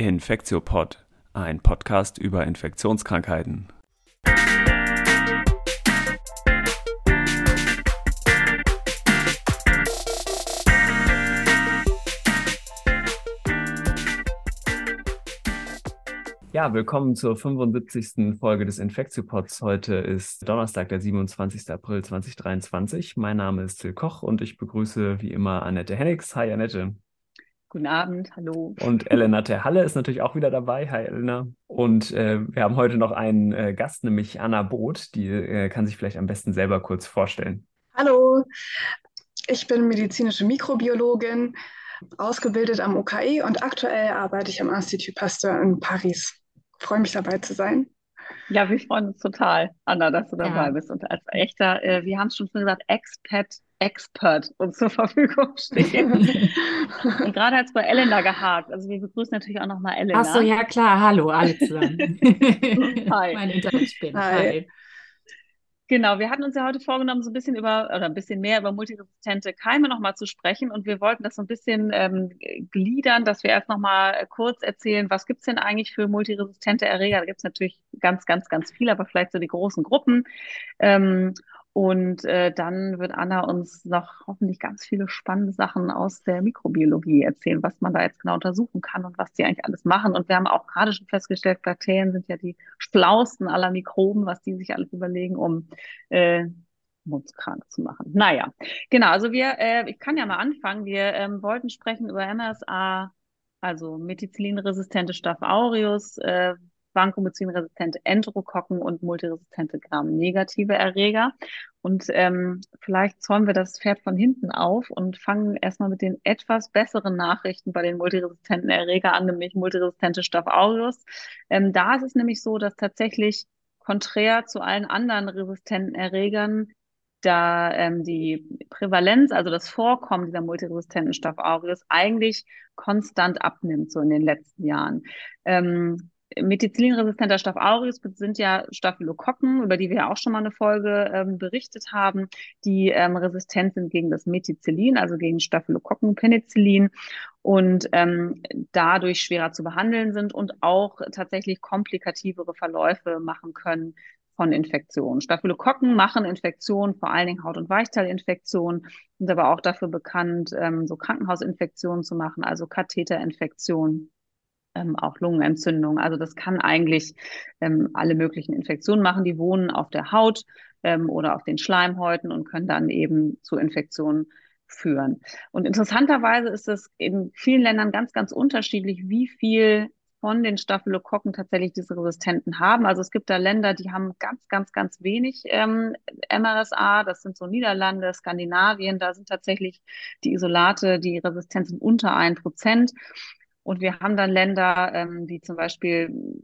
Infektiopod, ein Podcast über Infektionskrankheiten. Ja, willkommen zur 75. Folge des Infektiopods. Heute ist Donnerstag, der 27. April 2023. Mein Name ist Till Koch und ich begrüße wie immer Annette Hennigs. Hi Annette. Guten Abend, hallo. Und Elena Terhalle ist natürlich auch wieder dabei. Hi Elena. Und äh, wir haben heute noch einen äh, Gast, nämlich Anna Both. Die äh, kann sich vielleicht am besten selber kurz vorstellen. Hallo, ich bin medizinische Mikrobiologin, ausgebildet am UKI und aktuell arbeite ich am Institut Pasteur in Paris. Ich freue mich dabei zu sein. Ja, wir freuen uns total, Anna, dass du dabei ja. bist und als echter, äh, wir haben es schon gesagt, Expat Expert uns zur Verfügung stehen. und gerade hat es bei Elena gehakt. Also wir begrüßen natürlich auch nochmal Elena. Ach so, ja klar. Hallo alle zusammen. Hi. Mein Internetspin. Hi. Hi. Genau, wir hatten uns ja heute vorgenommen, so ein bisschen über oder ein bisschen mehr über multiresistente Keime nochmal zu sprechen und wir wollten das so ein bisschen ähm, gliedern, dass wir erst nochmal kurz erzählen, was gibt's denn eigentlich für multiresistente Erreger? Da gibt's natürlich ganz, ganz, ganz viele, aber vielleicht so die großen Gruppen. Ähm, und äh, dann wird Anna uns noch hoffentlich ganz viele spannende Sachen aus der Mikrobiologie erzählen, was man da jetzt genau untersuchen kann und was die eigentlich alles machen. Und wir haben auch gerade schon festgestellt, Bakterien sind ja die schlausten aller Mikroben, was die sich alles überlegen, um äh, uns krank zu machen. Naja, genau. Also wir, äh, ich kann ja mal anfangen. Wir ähm, wollten sprechen über MRSA, also Methicillin-resistente Staph aureus, äh, vancomycin-resistente Enterokokken und multiresistente Gram-negative Erreger. Und ähm, vielleicht zäumen wir das Pferd von hinten auf und fangen erstmal mit den etwas besseren Nachrichten bei den multiresistenten Erregern an, nämlich multiresistente Staph. Ähm, da ist es nämlich so, dass tatsächlich konträr zu allen anderen resistenten Erregern da ähm, die Prävalenz, also das Vorkommen dieser multiresistenten Staph aureus eigentlich konstant abnimmt, so in den letzten Jahren. Ähm, Methicillin-resistenter Staph aureus sind ja Staphylokokken, über die wir ja auch schon mal eine Folge ähm, berichtet haben, die ähm, resistent sind gegen das Methicillin, also gegen Staphylokokken, Penicillin und ähm, dadurch schwerer zu behandeln sind und auch tatsächlich komplikativere Verläufe machen können von Infektionen. Staphylokokken machen Infektionen, vor allen Dingen Haut- und Weichteilinfektionen, sind aber auch dafür bekannt, ähm, so Krankenhausinfektionen zu machen, also Katheterinfektionen ähm, auch Lungenentzündung. Also das kann eigentlich ähm, alle möglichen Infektionen machen. Die wohnen auf der Haut ähm, oder auf den Schleimhäuten und können dann eben zu Infektionen führen. Und interessanterweise ist es in vielen Ländern ganz, ganz unterschiedlich, wie viel von den Staphylokokken tatsächlich diese Resistenten haben. Also es gibt da Länder, die haben ganz, ganz, ganz wenig ähm, MRSA. Das sind so Niederlande, Skandinavien. Da sind tatsächlich die Isolate, die Resistenzen unter ein Prozent. Und wir haben dann Länder ähm, wie zum Beispiel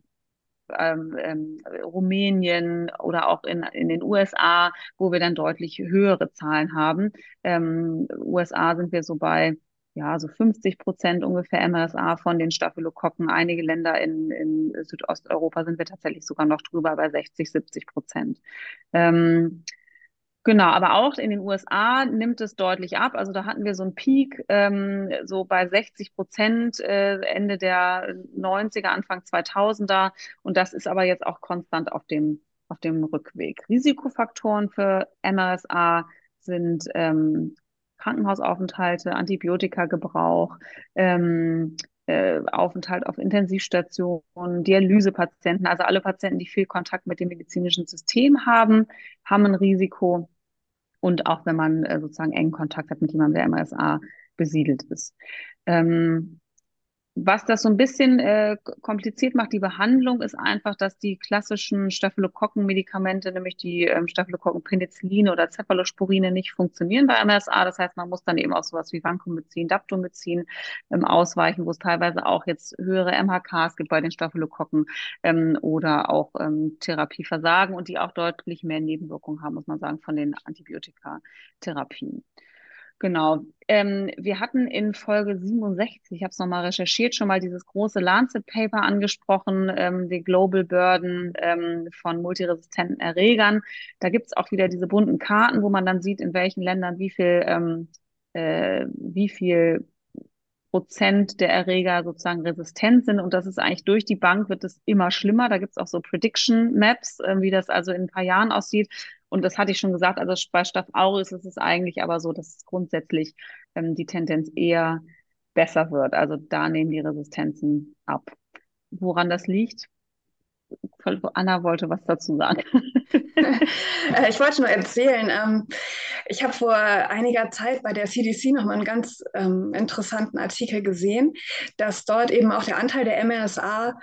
ähm, ähm, Rumänien oder auch in, in den USA, wo wir dann deutlich höhere Zahlen haben. Ähm, USA sind wir so bei ja, so 50 Prozent ungefähr MRSA von den Staphylokokken. Einige Länder in, in Südosteuropa sind wir tatsächlich sogar noch drüber bei 60, 70 Prozent. Ähm, Genau, aber auch in den USA nimmt es deutlich ab. Also da hatten wir so einen Peak ähm, so bei 60 Prozent äh, Ende der 90er, Anfang 2000er. Und das ist aber jetzt auch konstant auf dem, auf dem Rückweg. Risikofaktoren für MRSA sind ähm, Krankenhausaufenthalte, Antibiotikagebrauch, ähm, äh, Aufenthalt auf Intensivstationen, Dialysepatienten, also alle Patienten, die viel Kontakt mit dem medizinischen System haben, haben ein Risiko und auch wenn man äh, sozusagen engen Kontakt hat mit jemandem, der MRSA besiedelt ist. Ähm, was das so ein bisschen äh, kompliziert macht, die Behandlung, ist einfach, dass die klassischen Staphylokokken-Medikamente, nämlich die ähm, Staphylokokken-Penicilline oder Cephalosporine, nicht funktionieren bei MRSA. Das heißt, man muss dann eben auch sowas wie Vancomycin, Daptomycin ähm, ausweichen, wo es teilweise auch jetzt höhere MHKs gibt bei den Staphylokokken ähm, oder auch ähm, Therapieversagen und die auch deutlich mehr Nebenwirkungen haben, muss man sagen, von den Antibiotikatherapien. Genau. Ähm, wir hatten in Folge 67, ich habe es nochmal recherchiert, schon mal dieses große Lancet-Paper angesprochen, ähm, die Global Burden ähm, von multiresistenten Erregern. Da gibt es auch wieder diese bunten Karten, wo man dann sieht, in welchen Ländern wie viel, ähm, äh, wie viel Prozent der Erreger sozusagen resistent sind. Und das ist eigentlich durch die Bank wird es immer schlimmer. Da gibt es auch so Prediction Maps, äh, wie das also in ein paar Jahren aussieht. Und das hatte ich schon gesagt, also bei Staph aureus ist es eigentlich aber so, dass grundsätzlich ähm, die Tendenz eher besser wird. Also da nehmen die Resistenzen ab. Woran das liegt? Anna wollte was dazu sagen. Äh, ich wollte nur erzählen, ähm, ich habe vor einiger Zeit bei der CDC nochmal einen ganz ähm, interessanten Artikel gesehen, dass dort eben auch der Anteil der MRSA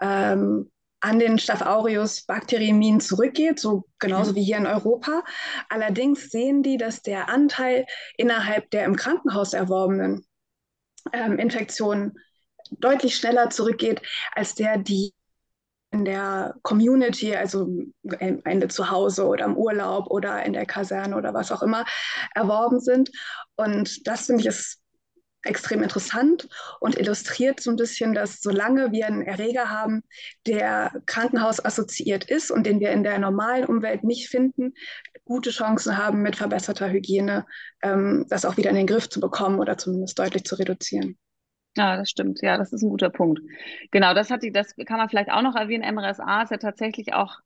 ähm, an den Staph aureus Bakterieminen zurückgeht, so genauso wie hier in Europa. Allerdings sehen die, dass der Anteil innerhalb der im Krankenhaus erworbenen ähm, Infektionen deutlich schneller zurückgeht als der, die in der Community, also Ende zu Hause oder im Urlaub oder in der Kaserne oder was auch immer, erworben sind. Und das finde ich ist extrem interessant und illustriert so ein bisschen, dass solange wir einen Erreger haben, der krankenhausassoziiert ist und den wir in der normalen Umwelt nicht finden, gute Chancen haben, mit verbesserter Hygiene ähm, das auch wieder in den Griff zu bekommen oder zumindest deutlich zu reduzieren. Ja, das stimmt. Ja, das ist ein guter Punkt. Genau, das hat die, das kann man vielleicht auch noch erwähnen. MRSA ist ja tatsächlich auch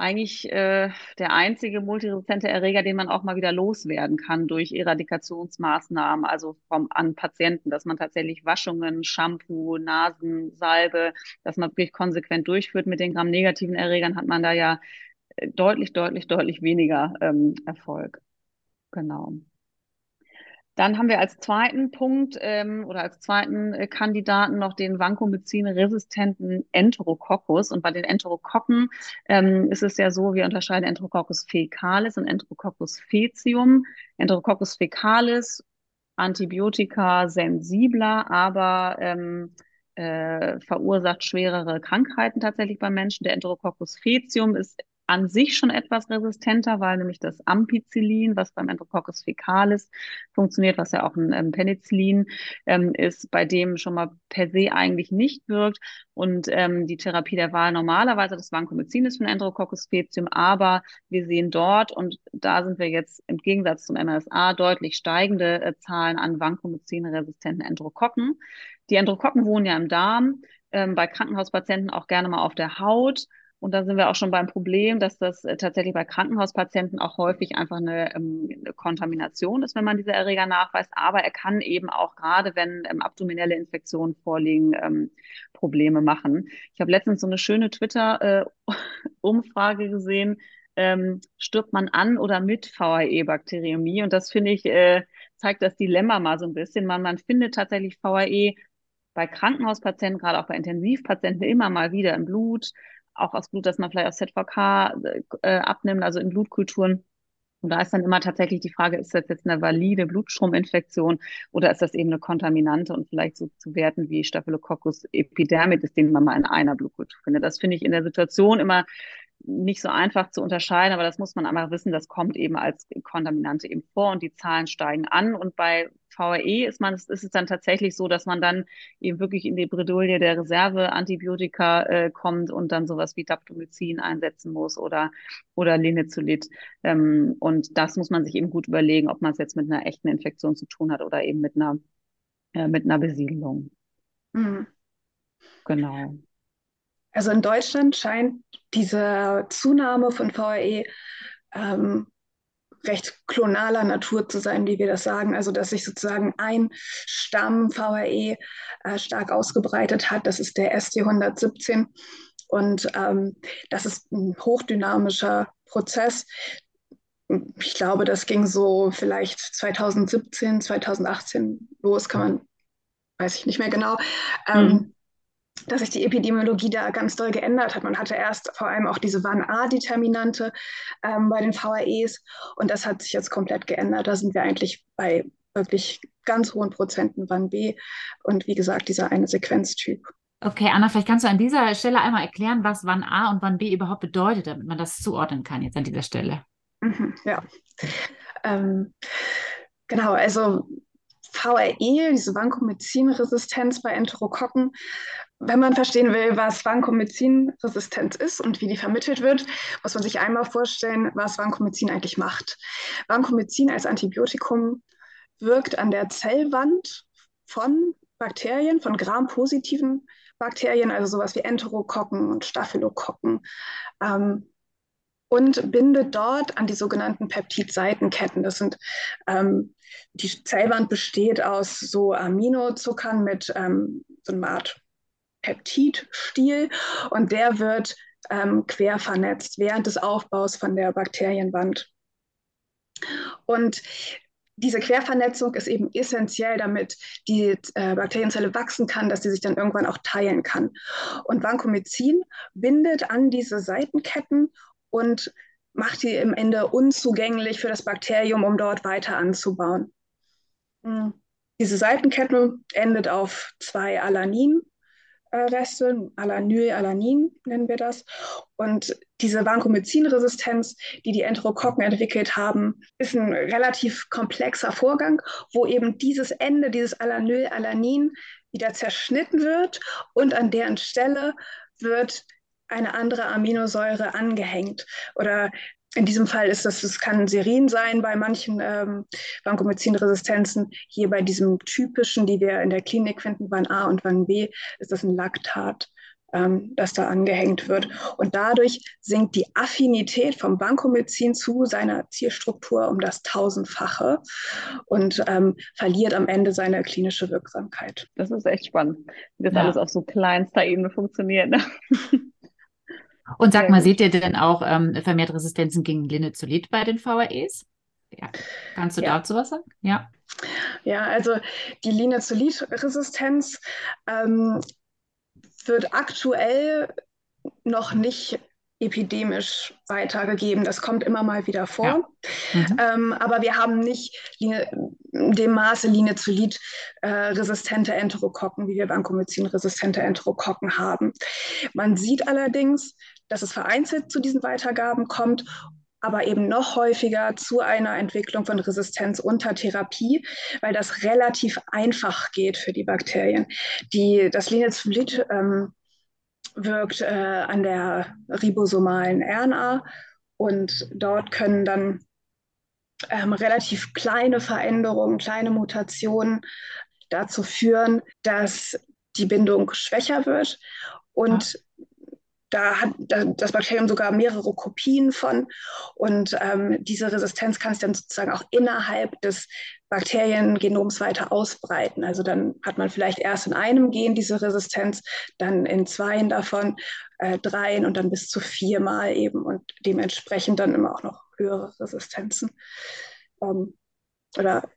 eigentlich äh, der einzige multiresistente Erreger, den man auch mal wieder loswerden kann durch Eradikationsmaßnahmen, also vom, an Patienten, dass man tatsächlich Waschungen, Shampoo, Nasensalbe, dass man wirklich konsequent durchführt mit den Gramm-negativen Erregern, hat man da ja äh, deutlich, deutlich, deutlich weniger ähm, Erfolg. Genau. Dann haben wir als zweiten Punkt ähm, oder als zweiten äh, Kandidaten noch den Vancomycin-resistenten Enterococcus. Und bei den Enterokokken ähm, ist es ja so, wir unterscheiden Enterococcus fecalis und Enterococcus faecium. Enterococcus fecalis, Antibiotika sensibler, aber ähm, äh, verursacht schwerere Krankheiten tatsächlich beim Menschen. Der Enterococcus faecium ist an sich schon etwas resistenter, weil nämlich das Ampicillin, was beim Enterococcus fecalis funktioniert, was ja auch ein ähm, Penicillin ähm, ist, bei dem schon mal per se eigentlich nicht wirkt. Und ähm, die Therapie der Wahl normalerweise das Vancomycin ist für ein Enterococcus faecium, aber wir sehen dort, und da sind wir jetzt im Gegensatz zum MRSA, deutlich steigende äh, Zahlen an Vancomycin-resistenten Enterokokken. Die Enterokokken wohnen ja im Darm, ähm, bei Krankenhauspatienten auch gerne mal auf der Haut. Und da sind wir auch schon beim Problem, dass das äh, tatsächlich bei Krankenhauspatienten auch häufig einfach eine, ähm, eine, Kontamination ist, wenn man diese Erreger nachweist. Aber er kann eben auch gerade, wenn ähm, abdominelle Infektionen vorliegen, ähm, Probleme machen. Ich habe letztens so eine schöne Twitter-Umfrage gesehen. Stirbt man an oder mit VAE-Bakteriämie? Und das finde ich, äh, zeigt das Dilemma mal so ein bisschen. Man, man findet tatsächlich VAE bei Krankenhauspatienten, gerade auch bei Intensivpatienten immer mal wieder im Blut auch aus Blut, das man vielleicht aus ZVK äh, abnimmt, also in Blutkulturen. Und da ist dann immer tatsächlich die Frage, ist das jetzt eine valide Blutstrominfektion oder ist das eben eine Kontaminante und vielleicht so zu werten wie Staphylococcus epidermidis, den man mal in einer Blutkultur findet. Das finde ich in der Situation immer nicht so einfach zu unterscheiden, aber das muss man einmal wissen, das kommt eben als Kontaminante eben vor und die Zahlen steigen an. Und bei VRE ist man, ist es dann tatsächlich so, dass man dann eben wirklich in die Bredouille der Reserveantibiotika äh, kommt und dann sowas wie Daptomycin einsetzen muss oder, oder Linezolid. Ähm, und das muss man sich eben gut überlegen, ob man es jetzt mit einer echten Infektion zu tun hat oder eben mit einer, äh, mit einer Besiedelung. Mhm. Genau. Also in Deutschland scheint diese Zunahme von VRE ähm, recht klonaler Natur zu sein, wie wir das sagen. Also dass sich sozusagen ein Stamm VRE äh, stark ausgebreitet hat. Das ist der ST117. Und ähm, das ist ein hochdynamischer Prozess. Ich glaube, das ging so vielleicht 2017, 2018 los, kann man, weiß ich nicht mehr genau. Ähm, mhm dass sich die Epidemiologie da ganz doll geändert hat. Man hatte erst vor allem auch diese WAN-A-Determinante ähm, bei den VAEs und das hat sich jetzt komplett geändert. Da sind wir eigentlich bei wirklich ganz hohen Prozenten WAN-B und wie gesagt, dieser eine Sequenztyp. Okay, Anna, vielleicht kannst du an dieser Stelle einmal erklären, was WAN A und WAN B überhaupt bedeutet, damit man das zuordnen kann jetzt an dieser Stelle. Mhm, ja. Ähm, genau, also VRE, diese Vancomycin-Resistenz bei Enterokokken, wenn man verstehen will, was Vancomycin-Resistenz ist und wie die vermittelt wird, muss man sich einmal vorstellen, was Vancomycin eigentlich macht. Vancomycin als Antibiotikum wirkt an der Zellwand von Bakterien, von Gram-positiven Bakterien, also sowas wie Enterokokken und Staphylokokken. Ähm, und bindet dort an die sogenannten Peptidseitenketten. Das sind ähm, die Zellwand besteht aus so Aminozuckern mit ähm, so einer Art Peptidstiel und der wird ähm, quer vernetzt während des Aufbaus von der Bakterienwand. Und diese Quervernetzung ist eben essentiell, damit die äh, Bakterienzelle wachsen kann, dass sie sich dann irgendwann auch teilen kann. Und Vancomycin bindet an diese Seitenketten und macht die im Ende unzugänglich für das Bakterium, um dort weiter anzubauen. Mhm. Diese Seitenkette endet auf zwei Alanin, Reste, Alanyl, Alanin nennen wir das. Und diese Vancomycin-Resistenz, die die Enterokokken entwickelt haben, ist ein relativ komplexer Vorgang, wo eben dieses Ende, dieses Alanyl, Alanin wieder zerschnitten wird und an deren Stelle wird eine andere Aminosäure angehängt. Oder in diesem Fall ist das, das kann Serin sein bei manchen ähm, Vancomycin-Resistenzen. Hier bei diesem typischen, die wir in der Klinik finden, Van A und Van B, ist das ein Laktat, ähm, das da angehängt wird. Und dadurch sinkt die Affinität vom Vancomycin zu seiner Zielstruktur um das Tausendfache und ähm, verliert am Ende seine klinische Wirksamkeit. Das ist echt spannend, wie das ja. alles auf so kleinster Ebene funktioniert. Ne? Und sag mal, seht ihr denn auch ähm, vermehrt Resistenzen gegen Linezolid bei den VAEs? Ja. Kannst du ja. dazu was sagen? Ja. Ja, also die Linezolid-Resistenz ähm, wird aktuell noch nicht epidemisch weitergegeben. Das kommt immer mal wieder vor. Ja. Mhm. Ähm, aber wir haben nicht dem Maße Linezolid-resistente äh, Enterokokken, wie wir Vancomycin-resistente Enterokokken haben. Man sieht allerdings, dass es vereinzelt zu diesen Weitergaben kommt aber eben noch häufiger zu einer Entwicklung von Resistenz unter Therapie, weil das relativ einfach geht für die Bakterien. Die, das Linezolid ähm, wirkt äh, an der ribosomalen RNA und dort können dann ähm, relativ kleine Veränderungen, kleine Mutationen dazu führen, dass die Bindung schwächer wird und ja da hat das Bakterium sogar mehrere Kopien von. Und ähm, diese Resistenz kann sich dann sozusagen auch innerhalb des Bakteriengenoms weiter ausbreiten. Also dann hat man vielleicht erst in einem Gen diese Resistenz, dann in zweien davon, äh, dreien und dann bis zu viermal eben und dementsprechend dann immer auch noch höhere Resistenzen ähm, oder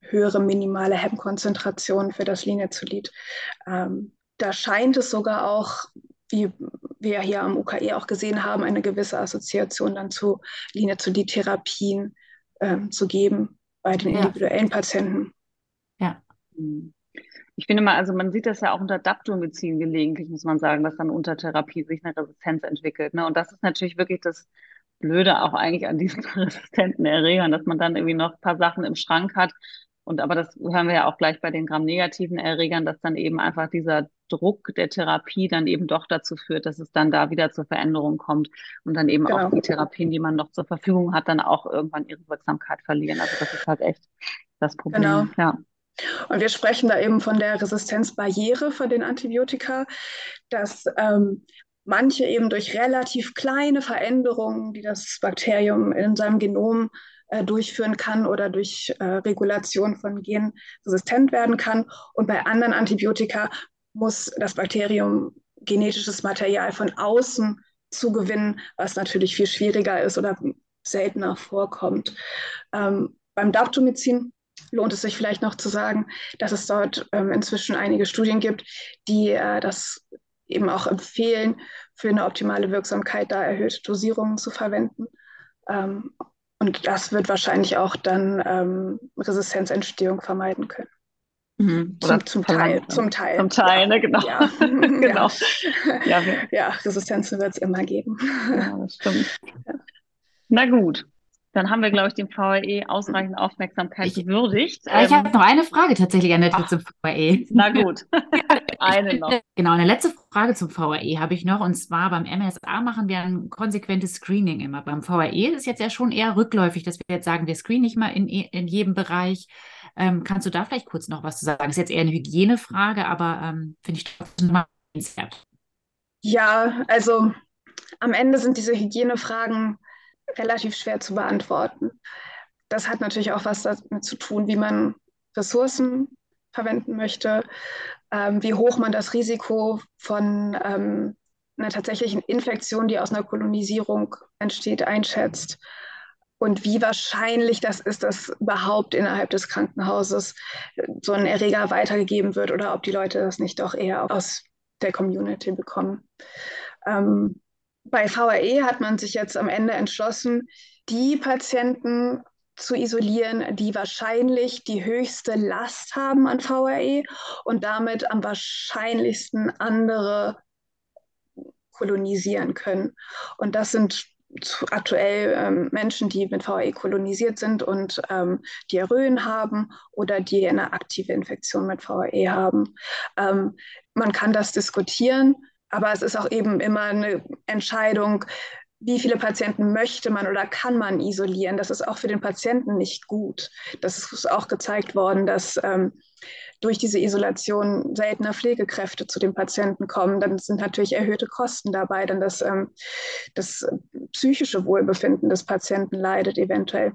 höhere minimale Hemmkonzentrationen für das Linezolid. Ähm, da scheint es sogar auch wie wir hier am UKE auch gesehen haben, eine gewisse Assoziation dann zu Linezolid-Therapien ähm, zu geben bei den individuellen ja. Patienten. Ja. Ich finde mal, also man sieht das ja auch unter Daptomycin gelegentlich, muss man sagen, dass dann unter Therapie sich eine Resistenz entwickelt. Ne? Und das ist natürlich wirklich das Blöde auch eigentlich an diesen resistenten Erregern, dass man dann irgendwie noch ein paar Sachen im Schrank hat, und aber das hören wir ja auch gleich bei den gramnegativen Erregern, dass dann eben einfach dieser Druck der Therapie dann eben doch dazu führt, dass es dann da wieder zur Veränderung kommt und dann eben genau. auch die Therapien, die man noch zur Verfügung hat, dann auch irgendwann ihre Wirksamkeit verlieren. Also das ist halt echt das Problem. Genau. Ja. Und wir sprechen da eben von der Resistenzbarriere von den Antibiotika, dass ähm, manche eben durch relativ kleine Veränderungen, die das Bakterium in seinem Genom äh, durchführen kann oder durch äh, Regulation von Genen resistent werden kann. Und bei anderen Antibiotika muss das Bakterium genetisches Material von außen zugewinnen, was natürlich viel schwieriger ist oder seltener vorkommt. Ähm, beim Daptomycin lohnt es sich vielleicht noch zu sagen, dass es dort ähm, inzwischen einige Studien gibt, die äh, das eben auch empfehlen, für eine optimale Wirksamkeit da erhöhte Dosierungen zu verwenden. Ähm, und das wird wahrscheinlich auch dann ähm, Resistenzentstehung vermeiden können. Mhm. Zum, zum Teil, zum Teil. Zum Teil, ja. ne, genau. Ja. genau. ja. ja, Resistenzen wird es immer geben. Ja, das stimmt. Na gut, dann haben wir, glaube ich, dem VAE ausreichend Aufmerksamkeit ich, gewürdigt. Ich ähm, habe noch eine Frage tatsächlich an der Tür zum VAE. Na gut. eine noch. Genau, eine letzte Frage zum VAE habe ich noch. Und zwar beim MSA machen wir ein konsequentes Screening immer. Beim VAE ist es jetzt ja schon eher rückläufig, dass wir jetzt sagen, wir screenen nicht mal in, in jedem Bereich. Ähm, kannst du da vielleicht kurz noch was zu sagen? Das ist jetzt eher eine Hygienefrage, aber ähm, finde ich trotzdem mal wert. Ja, also am Ende sind diese Hygienefragen relativ schwer zu beantworten. Das hat natürlich auch was damit zu tun, wie man Ressourcen verwenden möchte, ähm, wie hoch man das Risiko von ähm, einer tatsächlichen Infektion, die aus einer Kolonisierung entsteht, einschätzt und wie wahrscheinlich das ist, dass überhaupt innerhalb des Krankenhauses so ein Erreger weitergegeben wird oder ob die Leute das nicht doch eher aus der Community bekommen. Ähm, bei VAE hat man sich jetzt am Ende entschlossen, die Patienten zu isolieren, die wahrscheinlich die höchste Last haben an VAE und damit am wahrscheinlichsten andere kolonisieren können. Und das sind aktuell ähm, Menschen, die mit VAE kolonisiert sind und ähm, Diarrhöen haben oder die eine aktive Infektion mit VAE haben. Ähm, man kann das diskutieren, aber es ist auch eben immer eine Entscheidung, wie viele Patienten möchte man oder kann man isolieren. Das ist auch für den Patienten nicht gut. Das ist auch gezeigt worden, dass ähm, durch diese Isolation seltener Pflegekräfte zu den Patienten kommen. Dann sind natürlich erhöhte Kosten dabei, denn das, ähm, das psychische Wohlbefinden des Patienten leidet eventuell.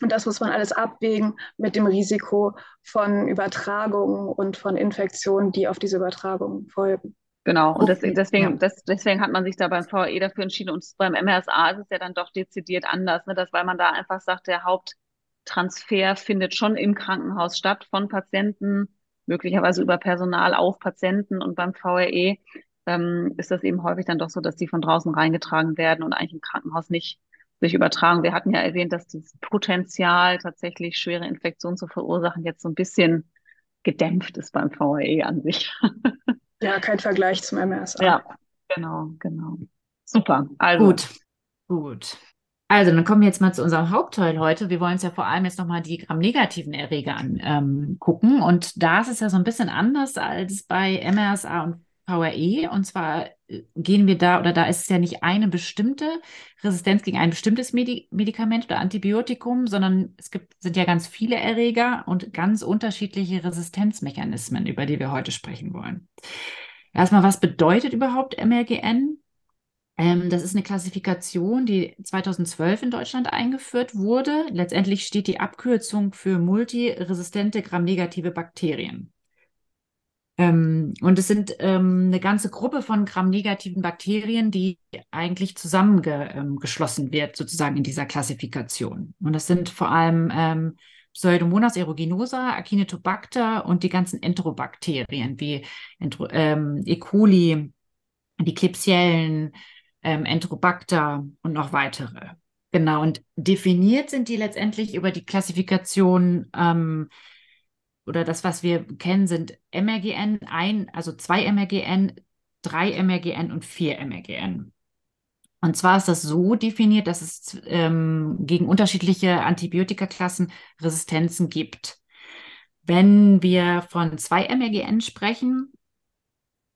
Und das muss man alles abwägen mit dem Risiko von Übertragungen und von Infektionen, die auf diese Übertragungen folgen. Genau, und deswegen, deswegen, das, deswegen hat man sich da beim VE dafür entschieden. Und beim MRSA ist es ja dann doch dezidiert anders, ne? das, weil man da einfach sagt, der Haupttransfer findet schon im Krankenhaus statt von Patienten, möglicherweise über Personal auf Patienten. Und beim VRE ähm, ist das eben häufig dann doch so, dass die von draußen reingetragen werden und eigentlich im Krankenhaus nicht sich übertragen. Wir hatten ja erwähnt, dass das Potenzial, tatsächlich schwere Infektionen zu verursachen, jetzt so ein bisschen gedämpft ist beim VRE an sich. Ja, kein Vergleich zum MRSA. Ja, genau, genau. Super. Also. Gut, gut. Also, dann kommen wir jetzt mal zu unserem Hauptteil heute. Wir wollen uns ja vor allem jetzt nochmal die gramnegativen Erreger angucken. Ähm, und da ist es ja so ein bisschen anders als bei MRSA und VRE. Und zwar äh, gehen wir da, oder da ist es ja nicht eine bestimmte Resistenz gegen ein bestimmtes Medi Medikament oder Antibiotikum, sondern es gibt, sind ja ganz viele Erreger und ganz unterschiedliche Resistenzmechanismen, über die wir heute sprechen wollen. Erstmal, was bedeutet überhaupt MRGN? Ähm, das ist eine Klassifikation, die 2012 in Deutschland eingeführt wurde. Letztendlich steht die Abkürzung für multiresistente gramnegative Bakterien. Ähm, und es sind ähm, eine ganze Gruppe von gramnegativen Bakterien, die eigentlich zusammengeschlossen ähm, wird, sozusagen in dieser Klassifikation. Und das sind vor allem ähm, Pseudomonas aeruginosa, Acinetobacter und die ganzen Enterobakterien wie Entro, ähm, E. coli, die Klebsiellen, ähm, Enterobacter und noch weitere. Genau, und definiert sind die letztendlich über die Klassifikation oder das, was wir kennen, sind MRGN, ein, also zwei MRGN, drei MRGN und vier MRGN. Und zwar ist das so definiert, dass es ähm, gegen unterschiedliche Antibiotikaklassen Resistenzen gibt. Wenn wir von zwei MRGN sprechen,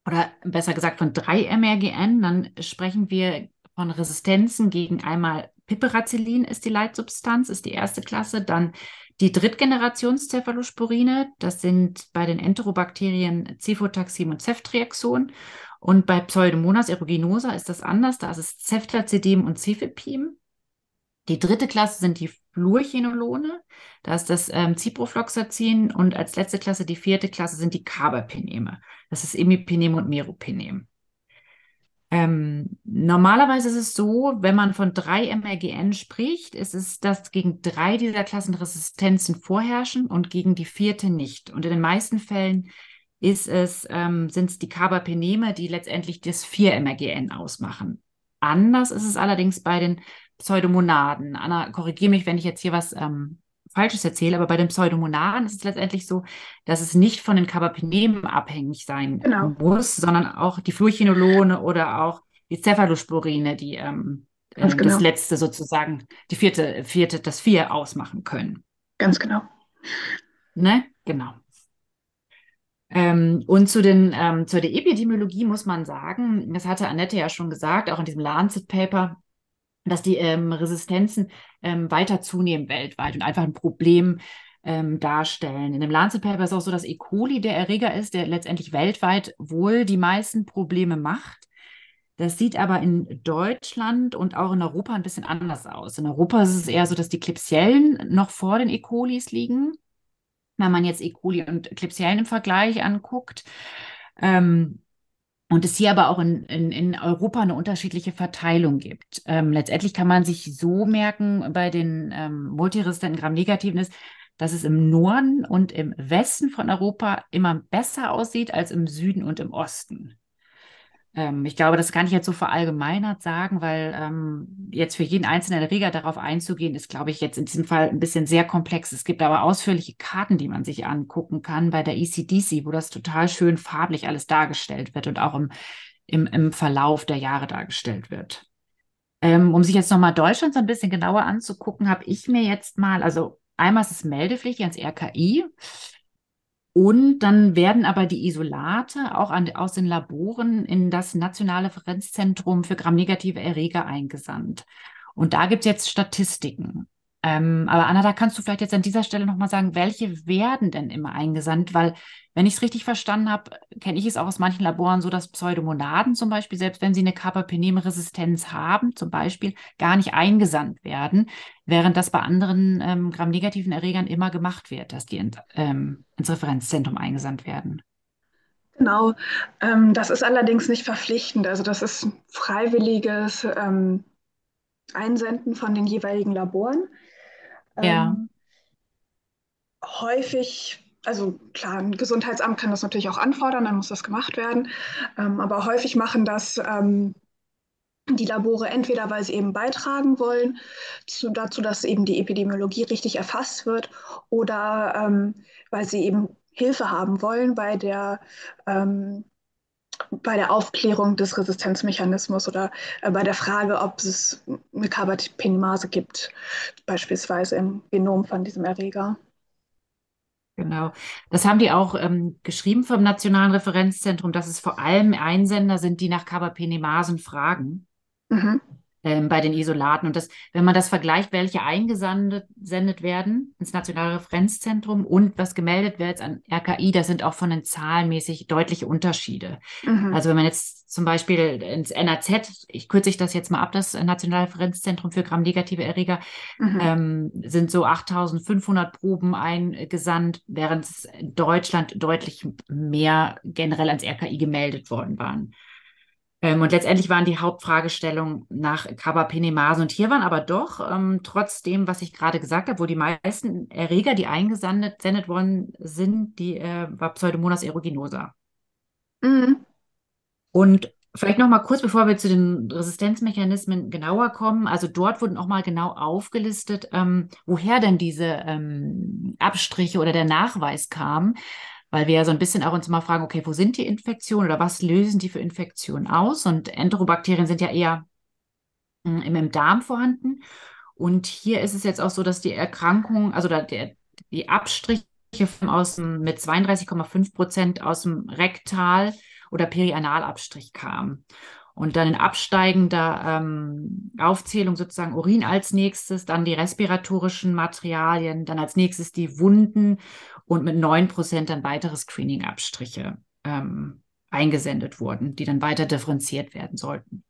oder besser gesagt von drei MRGN, dann sprechen wir von Resistenzen gegen einmal Piperacillin ist die Leitsubstanz, ist die erste Klasse, dann die Drittgenerations-Cephalosporine, das sind bei den Enterobakterien Cefotaxim und Ceftriaxon. Und bei Pseudomonas aeruginosa ist das anders, da ist es Ceftazidem und Cefepim. Die dritte Klasse sind die Fluorchinolone, da ist das ähm, Ciprofloxacin und als letzte Klasse, die vierte Klasse, sind die Carbapeneme. Das ist Imipenem und Meropenem. Ähm, normalerweise ist es so, wenn man von drei MRGN spricht, ist es, dass gegen drei dieser Klassen Resistenzen vorherrschen und gegen die vierte nicht. Und in den meisten Fällen ist es, ähm, sind es die Carbapeneme, die letztendlich das 4-MRGN ausmachen. Anders ist es allerdings bei den Pseudomonaden. Anna, korrigiere mich, wenn ich jetzt hier was ähm, Falsches erzähle, aber bei den Pseudomonaden ist es letztendlich so, dass es nicht von den Carbapenemen abhängig sein genau. muss, sondern auch die Fluorchinolone oder auch die Cephalosporine, die ähm, äh, genau. das letzte sozusagen, die vierte, vierte, das vier ausmachen können. Ganz genau. Ne? Genau. Ähm, und zu den, ähm, zur der Epidemiologie muss man sagen, das hatte Annette ja schon gesagt, auch in diesem Lancet-Paper, dass die ähm, Resistenzen ähm, weiter zunehmen weltweit und einfach ein Problem ähm, darstellen. In dem Lancet-Paper ist auch so, dass E. coli der Erreger ist, der letztendlich weltweit wohl die meisten Probleme macht. Das sieht aber in Deutschland und auch in Europa ein bisschen anders aus. In Europa ist es eher so, dass die Klebsiellen noch vor den E. colis liegen. Wenn man jetzt E. coli und Klebsiellen im Vergleich anguckt. Ähm, und es hier aber auch in, in, in Europa eine unterschiedliche Verteilung gibt. Ähm, letztendlich kann man sich so merken, bei den ähm, multiresistenten Gram-Negativen ist, dass es im Norden und im Westen von Europa immer besser aussieht als im Süden und im Osten. Ähm, ich glaube, das kann ich jetzt so verallgemeinert sagen, weil ähm, jetzt für jeden einzelnen Erreger darauf einzugehen, ist, glaube ich, jetzt in diesem Fall ein bisschen sehr komplex. Es gibt aber ausführliche Karten, die man sich angucken kann bei der ECDC, wo das total schön farblich alles dargestellt wird und auch im, im, im Verlauf der Jahre dargestellt wird. Ähm, um sich jetzt nochmal Deutschland so ein bisschen genauer anzugucken, habe ich mir jetzt mal, also einmal ist es meldepflichtig ans RKI. Und dann werden aber die Isolate auch an, aus den Laboren in das Nationale Referenzzentrum für gramnegative Erreger eingesandt. Und da gibt es jetzt Statistiken. Ähm, aber Anna, da kannst du vielleicht jetzt an dieser Stelle nochmal sagen, welche werden denn immer eingesandt? Weil, wenn ich es richtig verstanden habe, kenne ich es auch aus manchen Laboren so, dass Pseudomonaden zum Beispiel, selbst wenn sie eine Carbapenem-Resistenz haben, zum Beispiel, gar nicht eingesandt werden, während das bei anderen ähm, gramnegativen Erregern immer gemacht wird, dass die in, ähm, ins Referenzzentrum eingesandt werden. Genau, ähm, das ist allerdings nicht verpflichtend. Also das ist freiwilliges ähm, Einsenden von den jeweiligen Laboren. Ja. Ähm, häufig, also klar, ein Gesundheitsamt kann das natürlich auch anfordern, dann muss das gemacht werden. Ähm, aber häufig machen das ähm, die Labore entweder, weil sie eben beitragen wollen zu, dazu, dass eben die Epidemiologie richtig erfasst wird, oder ähm, weil sie eben Hilfe haben wollen bei der ähm, bei der Aufklärung des Resistenzmechanismus oder äh, bei der Frage, ob es eine Carbapenemase gibt, beispielsweise im Genom von diesem Erreger. Genau. Das haben die auch ähm, geschrieben vom Nationalen Referenzzentrum, dass es vor allem Einsender sind, die nach Carbapenemasen fragen. Mhm ähm, bei den Isolaten. Und das, wenn man das vergleicht, welche eingesendet werden ins Nationale Referenzzentrum und was gemeldet wird an RKI, das sind auch von den zahlenmäßig deutliche Unterschiede. Mhm. Also wenn man jetzt zum Beispiel ins NAZ, ich kürze ich das jetzt mal ab, das Nationale Referenzzentrum für gramnegative Erreger, mhm. ähm, sind so 8500 Proben eingesandt, während es in Deutschland deutlich mehr generell ans RKI gemeldet worden waren. Ähm, und letztendlich waren die Hauptfragestellungen nach Carbapenemase. Und hier waren aber doch, ähm, trotz dem, was ich gerade gesagt habe, wo die meisten Erreger, die eingesendet worden sind, die äh, war Pseudomonas aeruginosa. Mhm. Und vielleicht noch mal kurz, bevor wir zu den Resistenzmechanismen genauer kommen. Also dort wurden auch mal genau aufgelistet, ähm, woher denn diese ähm, Abstriche oder der Nachweis kam weil wir ja so ein bisschen auch uns mal fragen, okay, wo sind die Infektionen oder was lösen die für Infektionen aus? Und Enterobakterien sind ja eher hm, im Darm vorhanden. Und hier ist es jetzt auch so, dass die Erkrankung, also der, die Abstriche aus dem, mit 32,5 Prozent aus dem Rektal- oder Perianalabstrich kamen. Und dann in absteigender ähm, Aufzählung sozusagen Urin als nächstes, dann die respiratorischen Materialien, dann als nächstes die Wunden und mit 9 Prozent dann weitere Screening-Abstriche ähm, eingesendet wurden, die dann weiter differenziert werden sollten.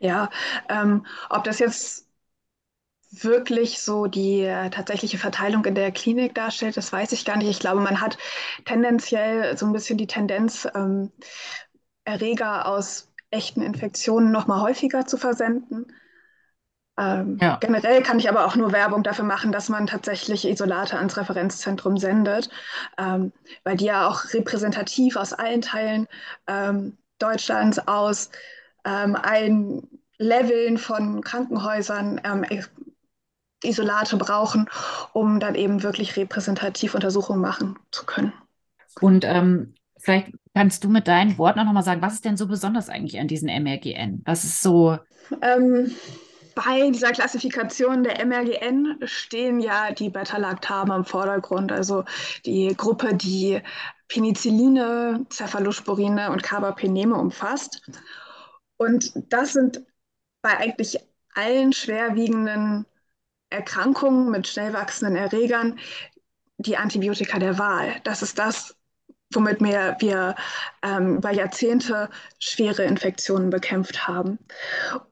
Ja, ähm, ob das jetzt wirklich so die äh, tatsächliche Verteilung in der Klinik darstellt, das weiß ich gar nicht. Ich glaube, man hat tendenziell so ein bisschen die Tendenz, ähm, Erreger aus echten Infektionen noch mal häufiger zu versenden. Ähm, ja. Generell kann ich aber auch nur Werbung dafür machen, dass man tatsächlich Isolate ans Referenzzentrum sendet, ähm, weil die ja auch repräsentativ aus allen Teilen ähm, Deutschlands aus ähm, allen Leveln von Krankenhäusern ähm, Isolate brauchen, um dann eben wirklich repräsentativ Untersuchungen machen zu können. Und ähm, vielleicht Kannst du mit deinen Worten auch nochmal sagen, was ist denn so besonders eigentlich an diesen MRGN? Was ist so? Bei dieser Klassifikation der MRGN stehen ja die Beta-Lactame im Vordergrund, also die Gruppe, die Penicilline, Cephalosporine und Carbapeneme umfasst. Und das sind bei eigentlich allen schwerwiegenden Erkrankungen mit schnell wachsenden Erregern die Antibiotika der Wahl. Das ist das, womit wir, wir ähm, über Jahrzehnte schwere Infektionen bekämpft haben.